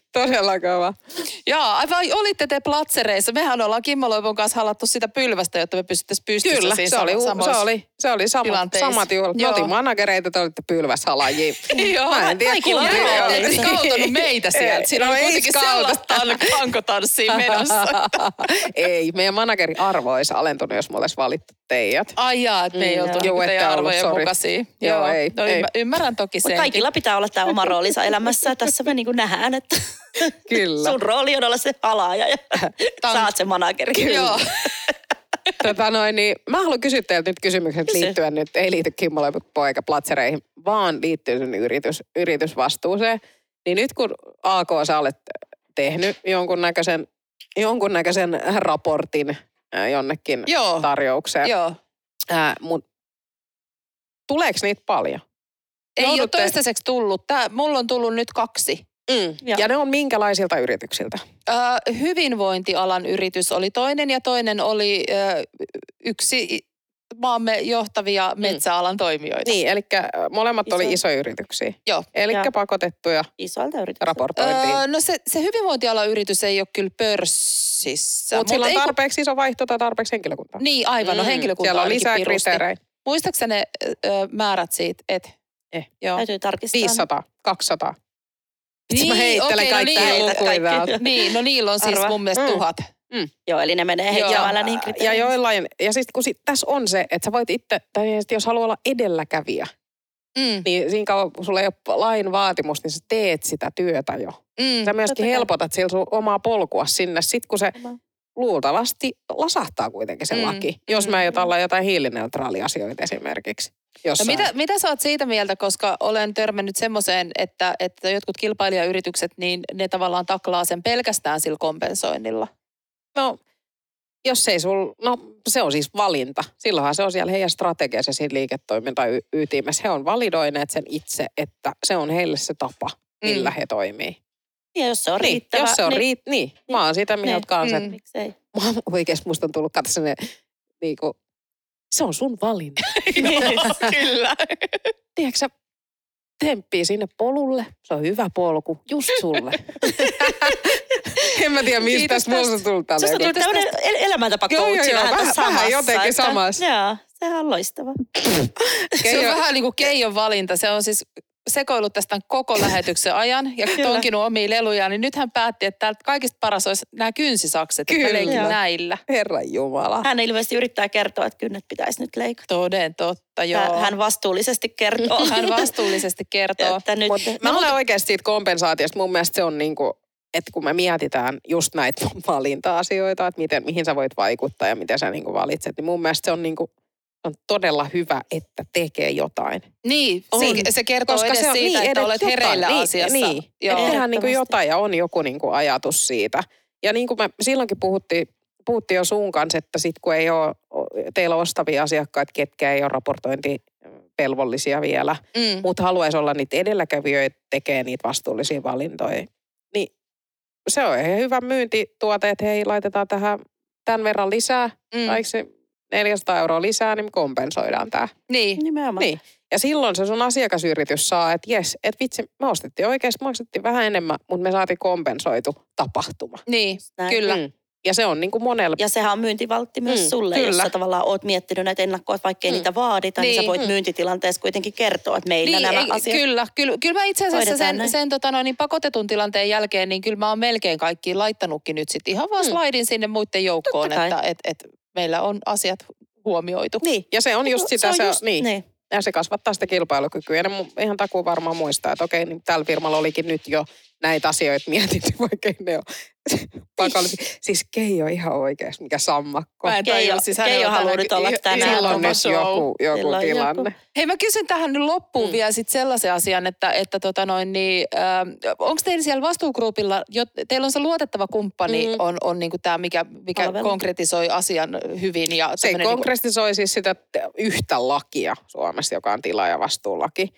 Speaker 3: Todella kova.
Speaker 1: Joo, aivan olitte te platsereissa. Mehän ollaan Kimmo Loipon kanssa halattu sitä pylvästä, jotta me pystyttäisiin pystyssä
Speaker 3: Kyllä,
Speaker 1: siinä
Speaker 3: se oli, se oli, se oli sama, samat juhlat. Me oltiin managereita, te olitte pylväshalajia.
Speaker 1: Joo,
Speaker 3: Mä en tiedä, oli.
Speaker 1: Et skautanut meitä sieltä. Siinä
Speaker 3: No
Speaker 1: on
Speaker 3: ei
Speaker 1: kuitenkin sellaista tankotanssia menossa.
Speaker 3: ei, meidän manageri arvo olisi alentunut, jos me olisi valittu teidät.
Speaker 1: Ai jaa, että me ei
Speaker 2: Mm,
Speaker 1: oltu
Speaker 2: joo.
Speaker 1: niinku
Speaker 3: Joo,
Speaker 1: teidän arvojen mukaisia.
Speaker 3: Joo, ei,
Speaker 1: no,
Speaker 3: ei.
Speaker 1: ymmär- ymmärrän toki
Speaker 2: Mutta
Speaker 1: sen.
Speaker 2: kaikilla pitää olla tämä oma roolinsa elämässä. ja Tässä me niin nähdään, että
Speaker 3: Kyllä.
Speaker 2: sun rooli on olla se halaaja ja
Speaker 1: Tank-
Speaker 2: saat se manageri.
Speaker 1: Joo.
Speaker 3: Tota noin, niin mä haluan kysyä teiltä nyt kysymykset
Speaker 2: Kysy.
Speaker 3: liittyen nyt, ei liity Kimmo Leiput poika platsereihin, vaan liittyy sen yritys, yritysvastuuseen. Niin nyt kun AK sä olet tehnyt jonkunnäköisen, jonkunnäköisen raportin ää, jonnekin
Speaker 1: Joo.
Speaker 3: tarjoukseen,
Speaker 1: Joo.
Speaker 3: ää, mut tuleeko niitä paljon?
Speaker 1: Ei ole
Speaker 3: Joudutte-
Speaker 1: toistaiseksi tullut. Tää, mulla on tullut nyt kaksi.
Speaker 3: Mm.
Speaker 2: Joo.
Speaker 3: Ja ne on minkälaisilta yrityksiltä?
Speaker 1: Ö, hyvinvointialan yritys oli toinen ja toinen oli ö, yksi maamme johtavia metsäalan toimijoita.
Speaker 3: Niin, eli molemmat
Speaker 2: Iso.
Speaker 3: oli isoja yrityksiä.
Speaker 1: Joo.
Speaker 3: Eli pakotettuja
Speaker 2: Isoilta yrityksiltä.
Speaker 3: raportointiin.
Speaker 1: Öö, no se, se hyvinvointialan yritys ei ole kyllä pörssissä.
Speaker 3: Mutta sillä on
Speaker 1: ei kun-
Speaker 3: tarpeeksi iso vaihto tai tarpeeksi henkilökuntaa.
Speaker 1: Niin, aivan. No
Speaker 3: Mm,
Speaker 1: henkilökunta
Speaker 3: Siellä on lisää
Speaker 1: pirusti.
Speaker 3: kriteerejä.
Speaker 1: Muistaaksä ne ö, määrät siitä? Et.
Speaker 3: Eh.
Speaker 1: Joo.
Speaker 2: Täytyy tarkistaa.
Speaker 3: 500, 200. Niin, mä
Speaker 1: Niin,
Speaker 3: heittelen
Speaker 1: okei, no
Speaker 3: kaikkia
Speaker 1: niin,
Speaker 3: lukuja
Speaker 2: kaikki.
Speaker 1: Niin, no niillä on siis
Speaker 2: Arva.
Speaker 1: mun mielestä
Speaker 3: Mm.
Speaker 1: tuhat.
Speaker 2: Joo, eli ne menee
Speaker 1: Joo.
Speaker 2: heittämällä niin
Speaker 3: Ja
Speaker 2: kriteereihin.
Speaker 3: joillain, ja sitten kun sit, tässä on se, että sä voit itse, tai sitten jos haluaa olla edelläkävijä,
Speaker 1: Mm,
Speaker 3: niin siinä kauan, kun sulla ei ole lain vaatimus, niin sä teet sitä työtä jo.
Speaker 1: mm.
Speaker 3: Sä myöskin
Speaker 2: Totta
Speaker 3: helpotat sillä sun omaa polkua sinne. Sitten kun se luultavasti lasahtaa kuitenkin se
Speaker 1: Mm,
Speaker 3: laki, jos
Speaker 1: mm,
Speaker 3: mä aiot olla jotain hiilineutraaliasioita esimerkiksi.
Speaker 1: No
Speaker 3: Jossain.
Speaker 1: mitä, mitä sä oot siitä mieltä, koska olen törmännyt semmoiseen, että, että jotkut kilpailijayritykset, niin ne tavallaan taklaa sen pelkästään sillä kompensoinnilla.
Speaker 3: No, jos ei sul, no se on siis valinta. Silloinhan se on siellä heidän strategiassa siinä liiketoiminta y- ytimessä. He on validoineet sen itse, että se on heille se tapa, millä
Speaker 1: Mm.
Speaker 3: he toimii.
Speaker 2: Ja jos se on
Speaker 3: Niin,
Speaker 2: riittävä,
Speaker 3: jos se on
Speaker 2: niin,
Speaker 3: riit, niin, mä oon sitä mieltä
Speaker 2: Niin.
Speaker 3: kanssa,
Speaker 1: Mm.
Speaker 2: miksei.
Speaker 3: mä oikeasti musta on tullut katsoa sinne, niin kuin, se on sun valinta.
Speaker 1: Kyllä.
Speaker 3: Tiedätkö temppii sinne polulle, se on hyvä polku, just sulle. en mä tiedä, mistä tästä musta
Speaker 1: tästä.
Speaker 3: tuli
Speaker 2: Susta tuli tämmöinen el- elämäntapa
Speaker 3: Joo, joo, joo,
Speaker 2: vähän,
Speaker 3: vähän-
Speaker 2: samassa.
Speaker 3: jotenkin
Speaker 2: että-
Speaker 3: samassa.
Speaker 2: Joo, sehän on loistava.
Speaker 1: Se on
Speaker 3: Keijo-
Speaker 1: vähän niin kuin Keijon valinta. Se on siis sekoillut tästä koko lähetyksen ajan ja tonkinut omia lelujaan, niin nyt hän päätti, että täältä kaikista paras olisi nämä kynsisakset, että
Speaker 3: Kyllä.
Speaker 1: mä leikin näillä.
Speaker 3: Herran Jumala.
Speaker 2: Hän ilmeisesti yrittää kertoa, että kynnet pitäisi nyt leikata.
Speaker 1: Toden totta, joo.
Speaker 2: Hän- Hän vastuullisesti kertoo.
Speaker 1: hän vastuullisesti kertoo.
Speaker 2: että nyt,
Speaker 3: Mut mä olen oikeasti siitä kompensaatiosta. Mun mielestä se on niinku, että kun me mietitään just näitä valinta-asioita, että miten, mihin sä voit vaikuttaa ja miten sä niinku valitset, niin mun mielestä se on niinku, on todella hyvä, että tekee jotain.
Speaker 1: Niin,
Speaker 3: On.
Speaker 1: se, se kertoo
Speaker 3: Koska
Speaker 1: edes
Speaker 3: se on-
Speaker 1: siitä,
Speaker 3: niin,
Speaker 1: että olet
Speaker 3: jotain.
Speaker 1: hereillä
Speaker 3: Niin,
Speaker 1: asiassa.
Speaker 3: niin.
Speaker 1: Joo.
Speaker 3: Että tehdään niinku
Speaker 2: Ehdottomasti.
Speaker 3: jotain ja on joku niinku ajatus siitä. Ja niin kuin me silloinkin puhuttiin, puhuttiin jo sun kanssa, että sit kun ei ole, teillä ostavia asiakkaita, ketkä ei ole raportointivelvollisia vielä,
Speaker 1: Mm.
Speaker 3: mutta haluaisi olla niitä edelläkävijöitä, tekee niitä vastuullisia valintoja. Niin se on ihan hyvä myyntituote, että hei, laitetaan tähän tämän verran lisää. Mm. tai se 400 euroa lisää, niin me kompensoidaan tämä.
Speaker 1: Niin.
Speaker 2: nimenomaan.
Speaker 3: Niin. Ja silloin se sun asiakasyritys saa, että jes, että vitsi, me ostettiin oikeasti, maksettiin vähän enemmän, mutta me saatiin kompensoitu tapahtuma.
Speaker 1: Niin,
Speaker 2: Näin.
Speaker 1: kyllä.
Speaker 3: Mm. Ja se on niin kuin monella.
Speaker 2: Ja sehän on myyntivaltti myös
Speaker 3: Mm,
Speaker 2: sulle,
Speaker 3: kyllä.
Speaker 2: jos sä tavallaan oot miettinyt näitä ennakkoa, että vaikka ei
Speaker 3: Mm.
Speaker 2: niitä vaadita, niin, niin sä voit
Speaker 3: mm.
Speaker 2: myyntitilanteessa kuitenkin kertoa, että meillä
Speaker 1: Niin,
Speaker 2: nämä
Speaker 1: ei,
Speaker 2: asiat...
Speaker 1: kyllä, kyllä, kyllä mä itse asiassa sen,
Speaker 2: näin.
Speaker 1: sen tota noin, niin pakotetun tilanteen jälkeen, niin kyllä mä oon melkein kaikkiin laittanutkin nyt sitten ihan vaan
Speaker 3: Mm.
Speaker 1: slaidin sinne muiden joukkoon, että et, et meillä on asiat huomioitu.
Speaker 3: Niin, ja se on just sitä,
Speaker 2: se
Speaker 3: se,
Speaker 2: on
Speaker 3: on
Speaker 2: just,
Speaker 3: niin.
Speaker 2: niin.
Speaker 3: Ja se kasvattaa sitä kilpailukykyä. Ja ne ihan takuu varmaan muistaa, että okei, niin tällä firmalla olikin nyt jo näitä asioita mietitty, vaikka ne ole pakollisesti. Siis Keijo ihan oikeasti, mikä sammakko.
Speaker 1: Mä en tajua,
Speaker 2: Keijo,
Speaker 1: siis
Speaker 2: Keijo haluaa nyt olla tänään
Speaker 3: Silloin nyt joku, joku
Speaker 2: Silloin joku.
Speaker 3: tilanne.
Speaker 1: Hei mä kysyn tähän nyt loppuun
Speaker 3: Mm.
Speaker 1: vielä sit sellaisen asian, että, että tota noin, niin, äh, onko teillä siellä vastuugrupilla, jo, teillä on se luotettava kumppani,
Speaker 3: Mm.
Speaker 1: on, on niinku tämä, mikä, mikä
Speaker 2: Palvelu.
Speaker 1: konkretisoi asian hyvin. Ja
Speaker 3: Se
Speaker 1: tämmönen
Speaker 3: konkretisoi siis sitä yhtä lakia Suomessa, joka on tila- ja vastuulaki.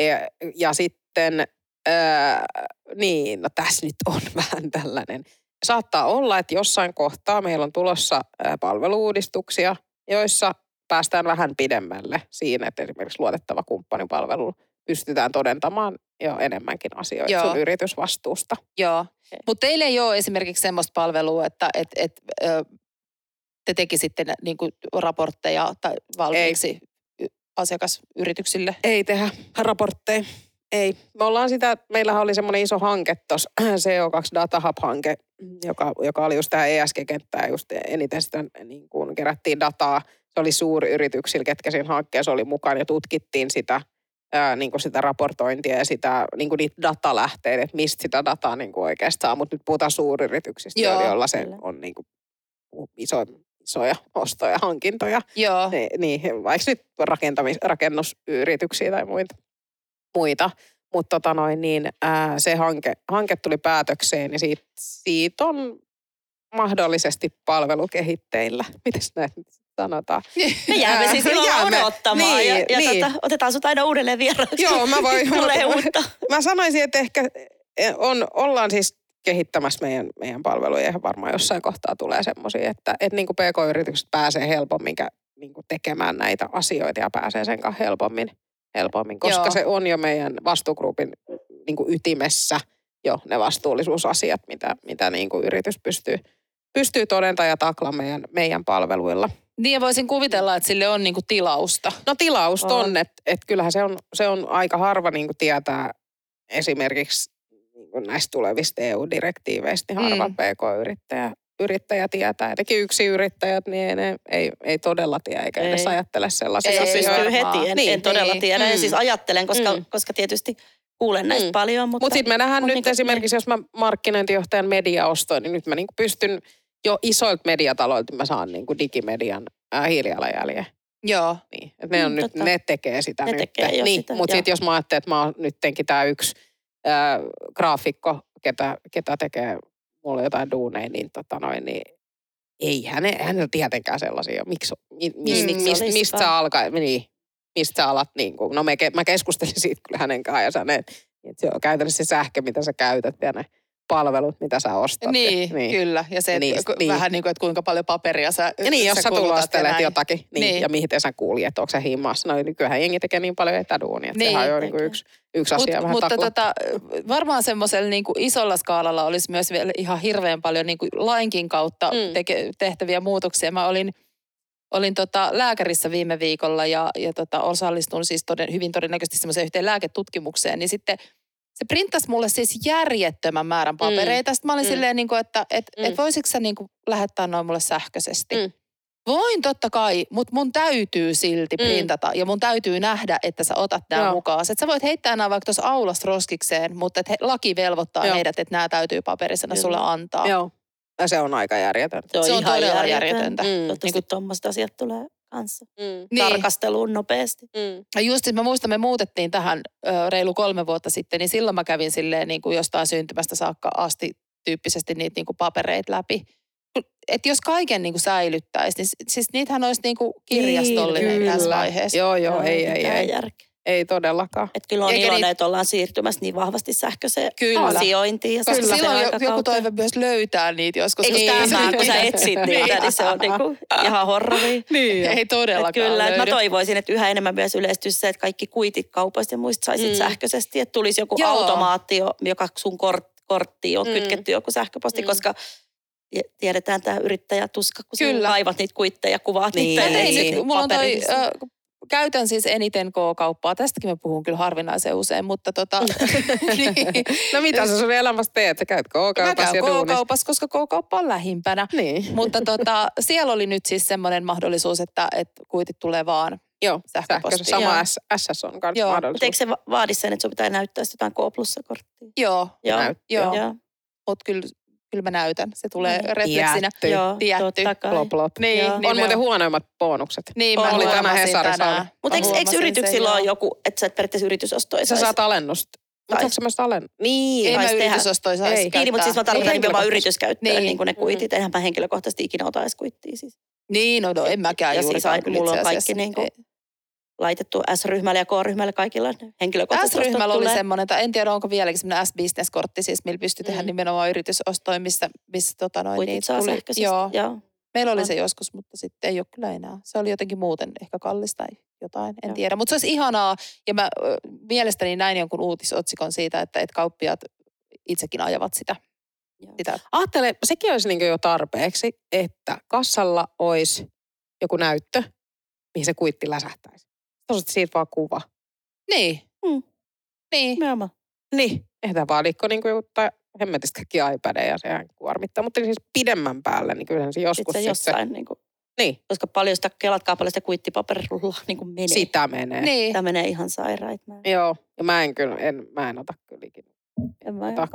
Speaker 3: Ja, ja sitten, ää, niin, no tässä nyt on vähän tällainen. Saattaa olla, että jossain kohtaa meillä on tulossa palveluudistuksia, joissa päästään vähän pidemmälle siinä, että esimerkiksi luotettava kumppanipalvelu pystytään todentamaan jo enemmänkin asioita
Speaker 1: Joo.
Speaker 3: sun yritysvastuusta.
Speaker 1: Joo, mutta teillä ei ole esimerkiksi semmoista palvelua, että et, et, ö, te tekisitte niin kuin raportteja tai valmiiksi y- asiakasyrityksille.
Speaker 3: Ei tehdä raportteja. Ei. Me ollaan sitä, meillähän oli semmoinen iso hanke tuossa, CO2 Data Hub-hanke, joka, joka oli just tähän ESG-kenttään, just eniten sitä niin kuin kerättiin dataa. Se oli suuryrityksillä, ketkä siinä hankkeessa oli mukana ja tutkittiin sitä, ää, niin kuin sitä raportointia ja sitä, niin kuin niitä datalähteitä, että mistä sitä dataa niin kuin oikeasti saa. Mutta nyt puhutaan suuryrityksistä,
Speaker 1: Joo,
Speaker 3: joilla se
Speaker 2: kyllä.
Speaker 3: on niin kuin iso, isoja ostoja, hankintoja.
Speaker 1: Joo,
Speaker 3: Niin, niin vaikka nyt rakentamis, rakennusyrityksiä tai muita. Muita. Mutta tota noin, niin, ää, se hanke, hanke tuli päätökseen ja siitä, siitä on mahdollisesti palvelukehitteillä. Mites näin sanotaan?
Speaker 2: Me jäämme siis ilman
Speaker 3: jäämme.
Speaker 2: odottamaan
Speaker 3: Niin,
Speaker 2: ja, ja
Speaker 3: niin.
Speaker 2: Tota, otetaan sut aina uudelleen vieraaksi.
Speaker 3: Joo, mä voin-
Speaker 2: Tulee
Speaker 3: mä-
Speaker 2: uutta.
Speaker 3: Mä sanoisin, että ehkä eh, on, ollaan siis kehittämässä meidän, meidän palveluja ja varmaan jossain kohtaa tulee semmoisia, että, että niin kuin PK-yritykset pääsee helpommin niin kuin tekemään näitä asioita ja pääsee sen kanssa helpommin, helpommin koska
Speaker 1: Joo.
Speaker 3: se on jo meidän vastuugrupin niin kuin ytimessä jo ne vastuullisuusasiat, mitä, mitä niin kuin yritys pystyy, pystyy todentamaan ja taklaamaan meidän, meidän palveluilla.
Speaker 1: niin ja voisin kuvitella, että sille on niinku tilausta.
Speaker 3: No tilausta on,
Speaker 2: On.
Speaker 3: että et kyllähän se on, se on aika harva niin tietää esimerkiksi niin näistä tulevista EU-direktiiveistä, niin harva
Speaker 1: Mm.
Speaker 3: PK-yrittäjä yrittäjä tietää. Etenkin yksi yrittäjät, niin ne ei, ei todella tiedä eikä edes
Speaker 2: Ei.
Speaker 3: ajattele sellaisia
Speaker 1: Ei, ei
Speaker 2: pystyy
Speaker 3: asioita.
Speaker 1: varmaan.
Speaker 2: heti, en,
Speaker 3: Niin,
Speaker 2: en todella
Speaker 1: niin.
Speaker 2: tiedä. Ja
Speaker 3: Mm.
Speaker 2: siis ajattelen, koska,
Speaker 3: Mm.
Speaker 2: koska tietysti kuulen näistä
Speaker 3: Mm.
Speaker 2: paljon. Mutta,
Speaker 3: Mutta sitten me nähdään
Speaker 2: mut
Speaker 3: nyt
Speaker 2: niinku-
Speaker 3: esimerkiksi, jos mä markkinointijohtajan mediaostoin, niin nyt mä niinku pystyn jo isoilta mediataloilta, mä saan niinku digimedian äh, hiilijalanjäljen.
Speaker 1: Joo,
Speaker 3: Niin, et ne, on
Speaker 2: Mm,
Speaker 3: nyt, ne tekee sitä
Speaker 2: Ne
Speaker 3: nyt.
Speaker 2: tekee
Speaker 3: niin,
Speaker 2: sitä,
Speaker 3: Mutta sitten jos mä ajattelen, että mä oon nyttenkin tämä yksi ää, graafikko, ketä, ketä tekee mulle jotain duuneja, niin, tota noin, niin ei häne, hänellä tietenkään sellaisia. Miksi, mi, mi,
Speaker 2: Niin,
Speaker 3: mi,
Speaker 2: miksi
Speaker 3: mistä, mistä sä alkaa, niin, mistä sä alat, niin kuin, no me, mä keskustelin siitä kyllä hänen kanssaan ja sanoin, että se on käytännössä se sähkö, mitä sä käytät ja ne palvelut, mitä sä ostat.
Speaker 1: niin, niin, kyllä. Ja se,
Speaker 3: Niin,
Speaker 1: että
Speaker 3: niin.
Speaker 1: vähän niin kuin, että kuinka paljon paperia sä
Speaker 3: Ja niin, jos sä tulostelet jotakin, niin,
Speaker 1: Niin.
Speaker 3: ja miten sä kuulit, että onko sä himmassa. No niin kyllähän jengi tekee niin paljon etäduunia, että
Speaker 1: Niin,
Speaker 3: sehän on jo niin kuin yksi, yksi
Speaker 1: Mut,
Speaker 3: asia vähän
Speaker 1: mutta tota, varmaan semmoisella niin kuin isolla skaalalla olisi myös vielä ihan hirveän paljon niin kuin lainkin kautta
Speaker 3: Mm.
Speaker 1: teke, tehtäviä muutoksia. Mä olin, olin tota lääkärissä viime viikolla ja, ja tota, osallistun siis toden, hyvin todennäköisesti semmoiseen yhteen lääketutkimukseen, niin sitten se printtasi mulle siis järjettömän määrän papereita. Sitten mä olin
Speaker 3: Mm.
Speaker 1: silleen, niin kuin, että et,
Speaker 3: Mm.
Speaker 1: et voisitko sä niin kuin lähettää noin mulle sähköisesti.
Speaker 3: Mm.
Speaker 1: Voin totta kai, mutta mun täytyy silti
Speaker 3: Mm.
Speaker 1: printata ja mun täytyy nähdä, että sä otat nämä
Speaker 3: Joo.
Speaker 1: mukaan. Sä voit heittää nämä vaikka tuossa aulassa roskikseen, mutta et he, laki velvoittaa
Speaker 3: Joo.
Speaker 1: heidät, että nämä täytyy paperisena
Speaker 2: Kyllä.
Speaker 1: sulle antaa.
Speaker 3: Joo. Ja se on aika järjetöntä.
Speaker 1: Se on
Speaker 2: ihan
Speaker 1: todella
Speaker 2: järjetön.
Speaker 1: järjetöntä.
Speaker 3: Mm.
Speaker 2: Toivottavasti
Speaker 1: Niin kuin-
Speaker 2: tuommoiset asiat tulee kanssa
Speaker 3: Mm.
Speaker 1: Niin.
Speaker 2: tarkasteluun nopeasti.
Speaker 3: Mm.
Speaker 1: Ja just mä muistan, me muutettiin tähän ö, reilu kolme vuotta sitten, niin silloin mä kävin silleen niin kuin jostain syntymästä saakka asti tyyppisesti niitä niin kuin papereita läpi. Että jos kaiken niin kuin säilyttäisi, niin siis niitähän olisi niin kuin kirjastollinen
Speaker 3: Niin,
Speaker 1: tässä vaiheessa.
Speaker 3: Joo, joo, ei, ei,
Speaker 2: mitään
Speaker 3: ei,
Speaker 2: järkeä.
Speaker 3: Ei todellakaan.
Speaker 2: Et kyllä on
Speaker 1: Eikä
Speaker 2: iloinen,
Speaker 1: niin-
Speaker 2: että ollaan siirtymässä niin vahvasti sähköiseen
Speaker 1: Kyllä.
Speaker 2: asiointiin. Ja
Speaker 1: Koska silloin jo, joku toive myös löytää niitä joskus.
Speaker 2: Eikö
Speaker 1: koska-
Speaker 2: tämä, kun sä
Speaker 1: Niin.
Speaker 2: etsit niitä, niin se on niinku ihan horroria.
Speaker 3: Niin.
Speaker 1: Ei todellakaan
Speaker 2: Et kyllä, että mä
Speaker 1: löydy.
Speaker 2: toivoisin, että yhä enemmän myös yleistyisi se, että kaikki kuitit kaupoista ja muista saisit
Speaker 3: Mm.
Speaker 2: sähköisesti. Että tulisi joku
Speaker 1: Joo.
Speaker 2: automaatio, joka sun kort, korttiin on
Speaker 3: Mm.
Speaker 2: kytketty joku sähköposti,
Speaker 3: Mm.
Speaker 2: koska tie- tiedetään tämä yrittäjätuska, kun
Speaker 1: Kyllä.
Speaker 2: Kaivat niitä kuitteja, kuvaat
Speaker 3: Niin.
Speaker 2: niitä.
Speaker 3: Ei,
Speaker 1: tein
Speaker 3: ei, ei.
Speaker 1: mulla on toi,
Speaker 2: paperillisena.
Speaker 1: Käytän siis eniten K-kauppaa. Tästäkin mä puhun kyllä harvinaisen usein, mutta tota, niin.
Speaker 3: No mitä sä sun elämässä teet? Sä käyt
Speaker 1: Mä
Speaker 3: K-kaupassa ja
Speaker 1: käyn. K-kaupassa, koska K-kauppa on lähimpänä.
Speaker 3: Niin.
Speaker 1: Mutta tota, siellä oli nyt siis semmoinen mahdollisuus, että, että kuitit tulee vaan
Speaker 3: Joo,
Speaker 1: sähköpostiin.
Speaker 3: sähkössä. Sama
Speaker 2: Joo.
Speaker 3: S, SS on kanssa
Speaker 1: Joo,
Speaker 2: Mutta
Speaker 3: mahdollisuus.
Speaker 2: eikö se va- vaadi sen, että sun pitää näyttää sitä jotain K-plussa-korttia?
Speaker 1: Joo,
Speaker 2: Joo.
Speaker 3: Näyt-
Speaker 1: joo.
Speaker 2: Joo.
Speaker 1: mutta kyllä kyllä mä näytän. Se tulee
Speaker 2: No niin.
Speaker 1: refleksinä.
Speaker 3: Tietty.
Speaker 2: Joo,
Speaker 1: Tietty.
Speaker 2: totta kai.
Speaker 3: Plop, plop.
Speaker 1: Niin,
Speaker 2: Joo.
Speaker 3: On
Speaker 1: niin
Speaker 3: muuten
Speaker 1: me-
Speaker 3: huonoimmat bonukset.
Speaker 1: Niin,
Speaker 2: On.
Speaker 1: mä
Speaker 2: Oli tänään
Speaker 1: huomasin
Speaker 3: Hesarissa.
Speaker 2: Mutta eikö, eikö yrityksillä ole joku, että sä et periaatteessa yritysostoja
Speaker 3: Sä
Speaker 2: saisi-
Speaker 3: saat alennusta. Mutta sä myös alennusta? Niin.
Speaker 1: Ei mä yritysostoja saisi
Speaker 3: Ei.
Speaker 1: käyttää.
Speaker 2: Niin, mutta siis mä tarkoitan
Speaker 3: Niin,
Speaker 2: nimenomaan yrityskäyttöön,
Speaker 1: Niin.
Speaker 2: niin, kuin ne kuitit. Eihän mä henkilökohtaisesti ikinä ota edes kuittia siis.
Speaker 1: Niin, no, no en mäkään
Speaker 2: Ja
Speaker 1: juurikaan
Speaker 2: siis
Speaker 1: kyllä
Speaker 2: mulla on kaikki niin kuin. Laitettu S-ryhmälle ja K-ryhmälle kaikilla henkilökohtaiset
Speaker 1: S-ryhmällä oli semmoinen, tai en tiedä onko vieläkin semmoinen S-business-kortti, siis millä pystyi tehdä
Speaker 2: Mm.
Speaker 1: nimenomaan yritysostoja, missä, missä tota noin,
Speaker 2: Kuitit
Speaker 1: niin
Speaker 2: saa
Speaker 1: tuli, joo,
Speaker 2: Joo.
Speaker 1: meillä oli se joskus, mutta sitten ei ole kyllä enää. Se oli jotenkin muuten ehkä kallis tai jotain, en
Speaker 2: Joo.
Speaker 1: tiedä. Mutta se olisi ihanaa, ja mä ö, mielestäni näin jonkun uutisotsikon siitä, että, että kauppiaat itsekin ajavat sitä.
Speaker 2: Joo.
Speaker 1: sitä.
Speaker 3: Ajattele, sekin olisi niin jo tarpeeksi, että kassalla olisi joku näyttö, mihin se kuitti läsähtäisi. Tosi siitä vaan kuva.
Speaker 1: Niin.
Speaker 2: Mm.
Speaker 1: Niin.
Speaker 2: Nimenomaan.
Speaker 3: Niin. Eihän vaalikko niin kuin tai hemmetissä kaikki iPadeja, sehän kuormittaa. Mutta siis pidemmän päälle, niin kyllähän se joskus
Speaker 2: Sitten se jossain, niin kuin,
Speaker 3: niin,
Speaker 2: koska paljon sitä, kelatkaa paljon sitä kuittipaperirullaa niin kuin menee.
Speaker 3: sitä menee.
Speaker 1: Niin.
Speaker 2: Tämä menee ihan sairaat. Mä,
Speaker 3: Joo, ja mä en kyllä, en, mä en ota kyllä ikinä ota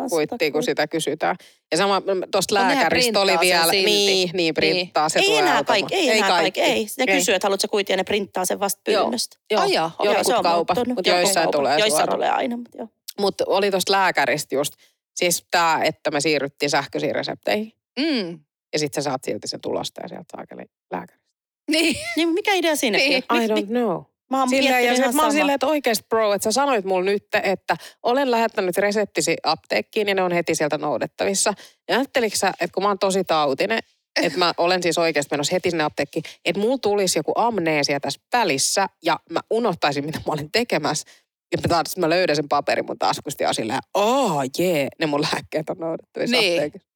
Speaker 3: kun sitä kysytään. Ja sama tuosta
Speaker 1: No nehän
Speaker 3: lääkäristä oli vielä,
Speaker 1: silti.
Speaker 3: niin, niin printtaa, se
Speaker 2: ei
Speaker 3: tulee
Speaker 2: enää kaikki, ei, enää kaikki, ei. Ne
Speaker 3: Ei.
Speaker 2: kysyy, että haluatko kuitia ja ne printtaa sen vasta
Speaker 3: Joo.
Speaker 2: pyynnöstä.
Speaker 3: Joo,
Speaker 1: Ai jaa, okei.
Speaker 3: jotkut
Speaker 2: se on
Speaker 3: kaupat, mutta joissain tulee
Speaker 2: Joissain tulee aina, mutta joo.
Speaker 3: Mutta oli tuosta lääkäristä just, siis tämä, että me siirryttiin sähköisiin resepteihin.
Speaker 1: Mm.
Speaker 3: Ja sitten sä saat silti sen tulosta ja sieltä saakeli lääkäristä.
Speaker 1: Niin.
Speaker 2: Niin mikä idea siinäkin
Speaker 1: Niin.
Speaker 2: on?
Speaker 3: I don't know.
Speaker 2: Mä oon
Speaker 3: Silleen, ja se, mä oon silleen, että oikeasti bro, että sä sanoit mulle nyt, että olen lähettänyt reseptisi apteekkiin ja ne on heti sieltä noudettavissa. Ja ajatteliko sä, että kun mä oon tosi tautinen, että mä olen siis oikeasti menossa heti sinne apteekkiin, että mulla tulisi joku amneesia tässä välissä ja mä unohtaisin, mitä mä olin tekemässä. Ja mä, taas, mä löydän sen paperin mun taskusta ja silleen, oh jee, ne mun lääkkeet on noudettavissa
Speaker 1: Niin.
Speaker 3: apteekissa.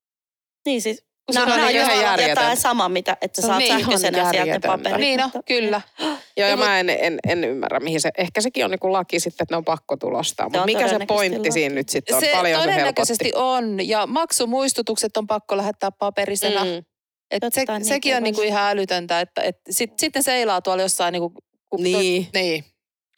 Speaker 2: Niin siis,
Speaker 3: Kun se
Speaker 2: nämä
Speaker 3: on
Speaker 2: on
Speaker 3: ihan
Speaker 2: ihan
Speaker 3: järjetöntä.
Speaker 2: jotain sama, mitä, että sä saat
Speaker 1: Niin,
Speaker 2: sähköisenä sieltä paperit.
Speaker 1: Niin no, kyllä.
Speaker 3: Joo,
Speaker 2: Ja
Speaker 3: ja mä en, en, en ymmärrä, mihin se, ehkä sekin on niinku laki sitten, että ne on pakko tulostaa. Mutta mikä se pointti
Speaker 2: laki.
Speaker 3: siinä nyt sitten on?
Speaker 1: Se
Speaker 3: Paljon se
Speaker 1: todennäköisesti
Speaker 3: helpotti.
Speaker 1: on, ja maksumuistutukset on pakko lähettää paperisena. Mm. Et se,
Speaker 2: niin
Speaker 1: sekin on niinku ihan älytöntä, että et sit, sitten seilaa tuolla jossain niinku, kun,
Speaker 3: Niin.
Speaker 1: niin.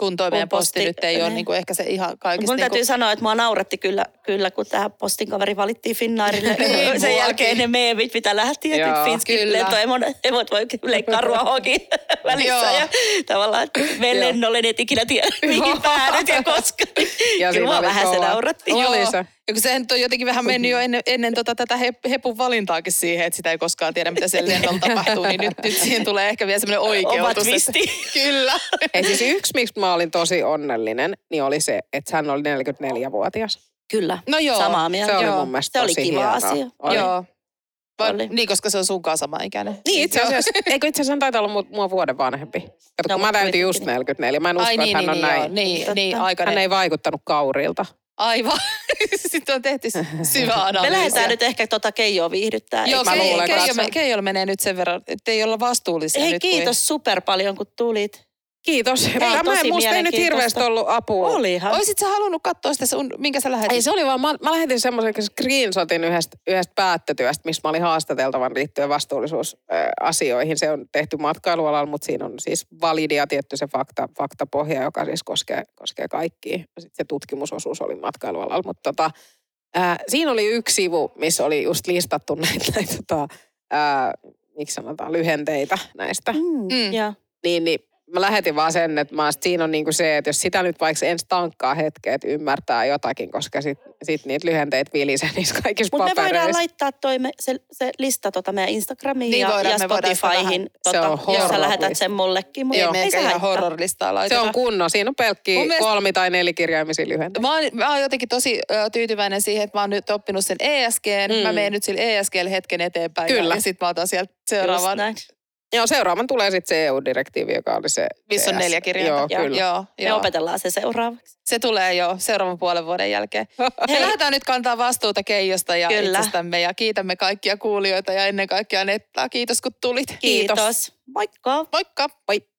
Speaker 1: Kun toi meidän
Speaker 2: Kun
Speaker 1: posti,
Speaker 2: posti-
Speaker 1: nyt ei ole
Speaker 2: niin.
Speaker 1: niinku ehkä se ihan
Speaker 2: Mun
Speaker 1: kaikista
Speaker 2: täytyy
Speaker 1: niinku,
Speaker 2: sanoa, että mua nauratti kyllä, kyllä kun tämä postin kaveri valittiin Finnairille.
Speaker 1: Niin,
Speaker 2: Sen
Speaker 1: muakin.
Speaker 2: jälkeen ne meemit, mitä lähti, että
Speaker 1: Kyllä.
Speaker 2: lentoemot emot voi leikkaa ruohoakin välissä.
Speaker 1: Joo.
Speaker 2: ja tavallaan, että
Speaker 3: Joo.
Speaker 2: lennolle, et ikinä tiedä, mihin päädyt ja koska.
Speaker 3: Ja
Speaker 2: Kyllä mua vähän se nauratti.
Speaker 3: Oli
Speaker 1: Joo. Ja kun se nyt on jotenkin vähän mennyt jo ennen, ennen tota, tätä hep, hepun valintaakin siihen, että sitä ei koskaan tiedä, mitä siellä lennolla tapahtuu, niin nyt, nyt siihen tulee ehkä vielä semmoinen oikeutus.
Speaker 2: Oma
Speaker 1: että-. Kyllä.
Speaker 3: Ei siis yksi, miksi mä olin tosi onnellinen, niin oli se, että hän oli 44-vuotias.
Speaker 2: Kyllä,
Speaker 1: No joo.
Speaker 2: samaa mieltä.
Speaker 3: Se oli
Speaker 1: Joo.
Speaker 3: mun mielestä
Speaker 2: Se oli
Speaker 3: tosi
Speaker 2: kiva
Speaker 3: hienoa.
Speaker 2: asia.
Speaker 3: Oli.
Speaker 1: Joo. Vai,
Speaker 2: Oli.
Speaker 1: niin, koska se on sunkaan sama ikäinen.
Speaker 3: Niin itse asiassa, eikö itse asiassa hän taitaa olla mu- mua vuoden vanhempi. Kato,
Speaker 2: No,
Speaker 3: kun mä täytin just
Speaker 2: kuitenkin.
Speaker 3: 44. Mä en usko,
Speaker 1: Ai niin,
Speaker 3: että hän
Speaker 1: niin,
Speaker 3: on
Speaker 1: niin,
Speaker 3: näin.
Speaker 1: joo, niin,
Speaker 2: Totta.
Speaker 1: niin, aikainen.
Speaker 3: Hän ei vaikuttanut kaurilta.
Speaker 1: Aivan. Sitten on tehty syvä
Speaker 2: Me
Speaker 1: analyysi.
Speaker 2: lähdetään nyt ehkä tota Keijoa viihdyttää.
Speaker 1: Joo, Keijo, me- Keijolla menee nyt sen verran, että ei olla vastuullisia
Speaker 2: Hei
Speaker 1: nyt.
Speaker 2: kiitos super paljon kun tulit.
Speaker 3: Kiitos. Tämä
Speaker 2: tosi
Speaker 3: musta ei nyt hirveästi ollut apua.
Speaker 2: Olihan.
Speaker 1: Oisit sä halunnut katsoa sitä, sun, minkä sä lähetit?
Speaker 3: Ei se oli vaan, mä, mä lähetin semmoisen screenshotin yhdestä, yhdestä päättötyöstä, missä mä olin haastateltavan liittyen vastuullisuusasioihin. Se on tehty matkailualalla, mutta siinä on siis validia tietty se fakta, faktapohja, joka siis koskee, koskee kaikkia. Sitten se tutkimusosuus oli matkailualalla, mutta tota, ää, siinä oli yksi sivu, missä oli just listattu näitä, näitä tota, ää, miksi sanotaan, lyhenteitä näistä.
Speaker 2: Mm.
Speaker 1: Mm.
Speaker 2: Ja.
Speaker 3: Niin, niin mä lähetin vaan sen, että mä, siinä on niinku se, että jos sitä nyt vaikka ensi tankkaa hetkeä, että ymmärtää jotakin, koska sit, sit niitä lyhenteitä vilisee niissä kaikissa
Speaker 2: Mutta me voidaan laittaa toi me, se, se lista tota meidän Instagramiin
Speaker 1: Niin
Speaker 2: ja,
Speaker 1: voidaan,
Speaker 2: ja Spotifyhin,
Speaker 3: Se
Speaker 2: tota,
Speaker 3: on
Speaker 2: jos sä lähetät sen mullekin. Mutta
Speaker 1: ei
Speaker 3: Joo.
Speaker 1: me
Speaker 2: ei se
Speaker 1: ihan horrorlistaa
Speaker 3: Se
Speaker 1: laiteta.
Speaker 3: on kunno. Siinä on pelkkiä
Speaker 1: Mun mielestä-
Speaker 3: kolmi- tai nelikirjaimisia lyhenteitä.
Speaker 1: Mä oon, mä oon jotenkin tosi ö, tyytyväinen siihen, että mä oon nyt oppinut sen ESG. Mm. Mä menen nyt sillä ESGllä hetken eteenpäin.
Speaker 3: Kyllä.
Speaker 1: Ja, ja sitten mä otan sieltä
Speaker 2: Just
Speaker 1: seuraavan.
Speaker 3: Joo, seuraavan tulee sitten se EU-direktiivi, joka oli se
Speaker 1: Missä on neljä kirjainta.
Speaker 3: Joo,
Speaker 2: Joo.
Speaker 3: kyllä.
Speaker 1: Joo,
Speaker 2: Me
Speaker 1: joo.
Speaker 2: opetellaan se seuraavaksi.
Speaker 1: Se tulee jo seuraavan puolen vuoden jälkeen. Me lähdetään nyt kantaa vastuuta Keijosta ja
Speaker 2: Kyllä.
Speaker 1: itsestämme ja kiitämme kaikkia kuulijoita ja ennen kaikkea Nettaa. Kiitos kun tulit.
Speaker 3: Kiitos.
Speaker 2: Kiitos. Moikka.
Speaker 1: Moikka!
Speaker 3: Moi.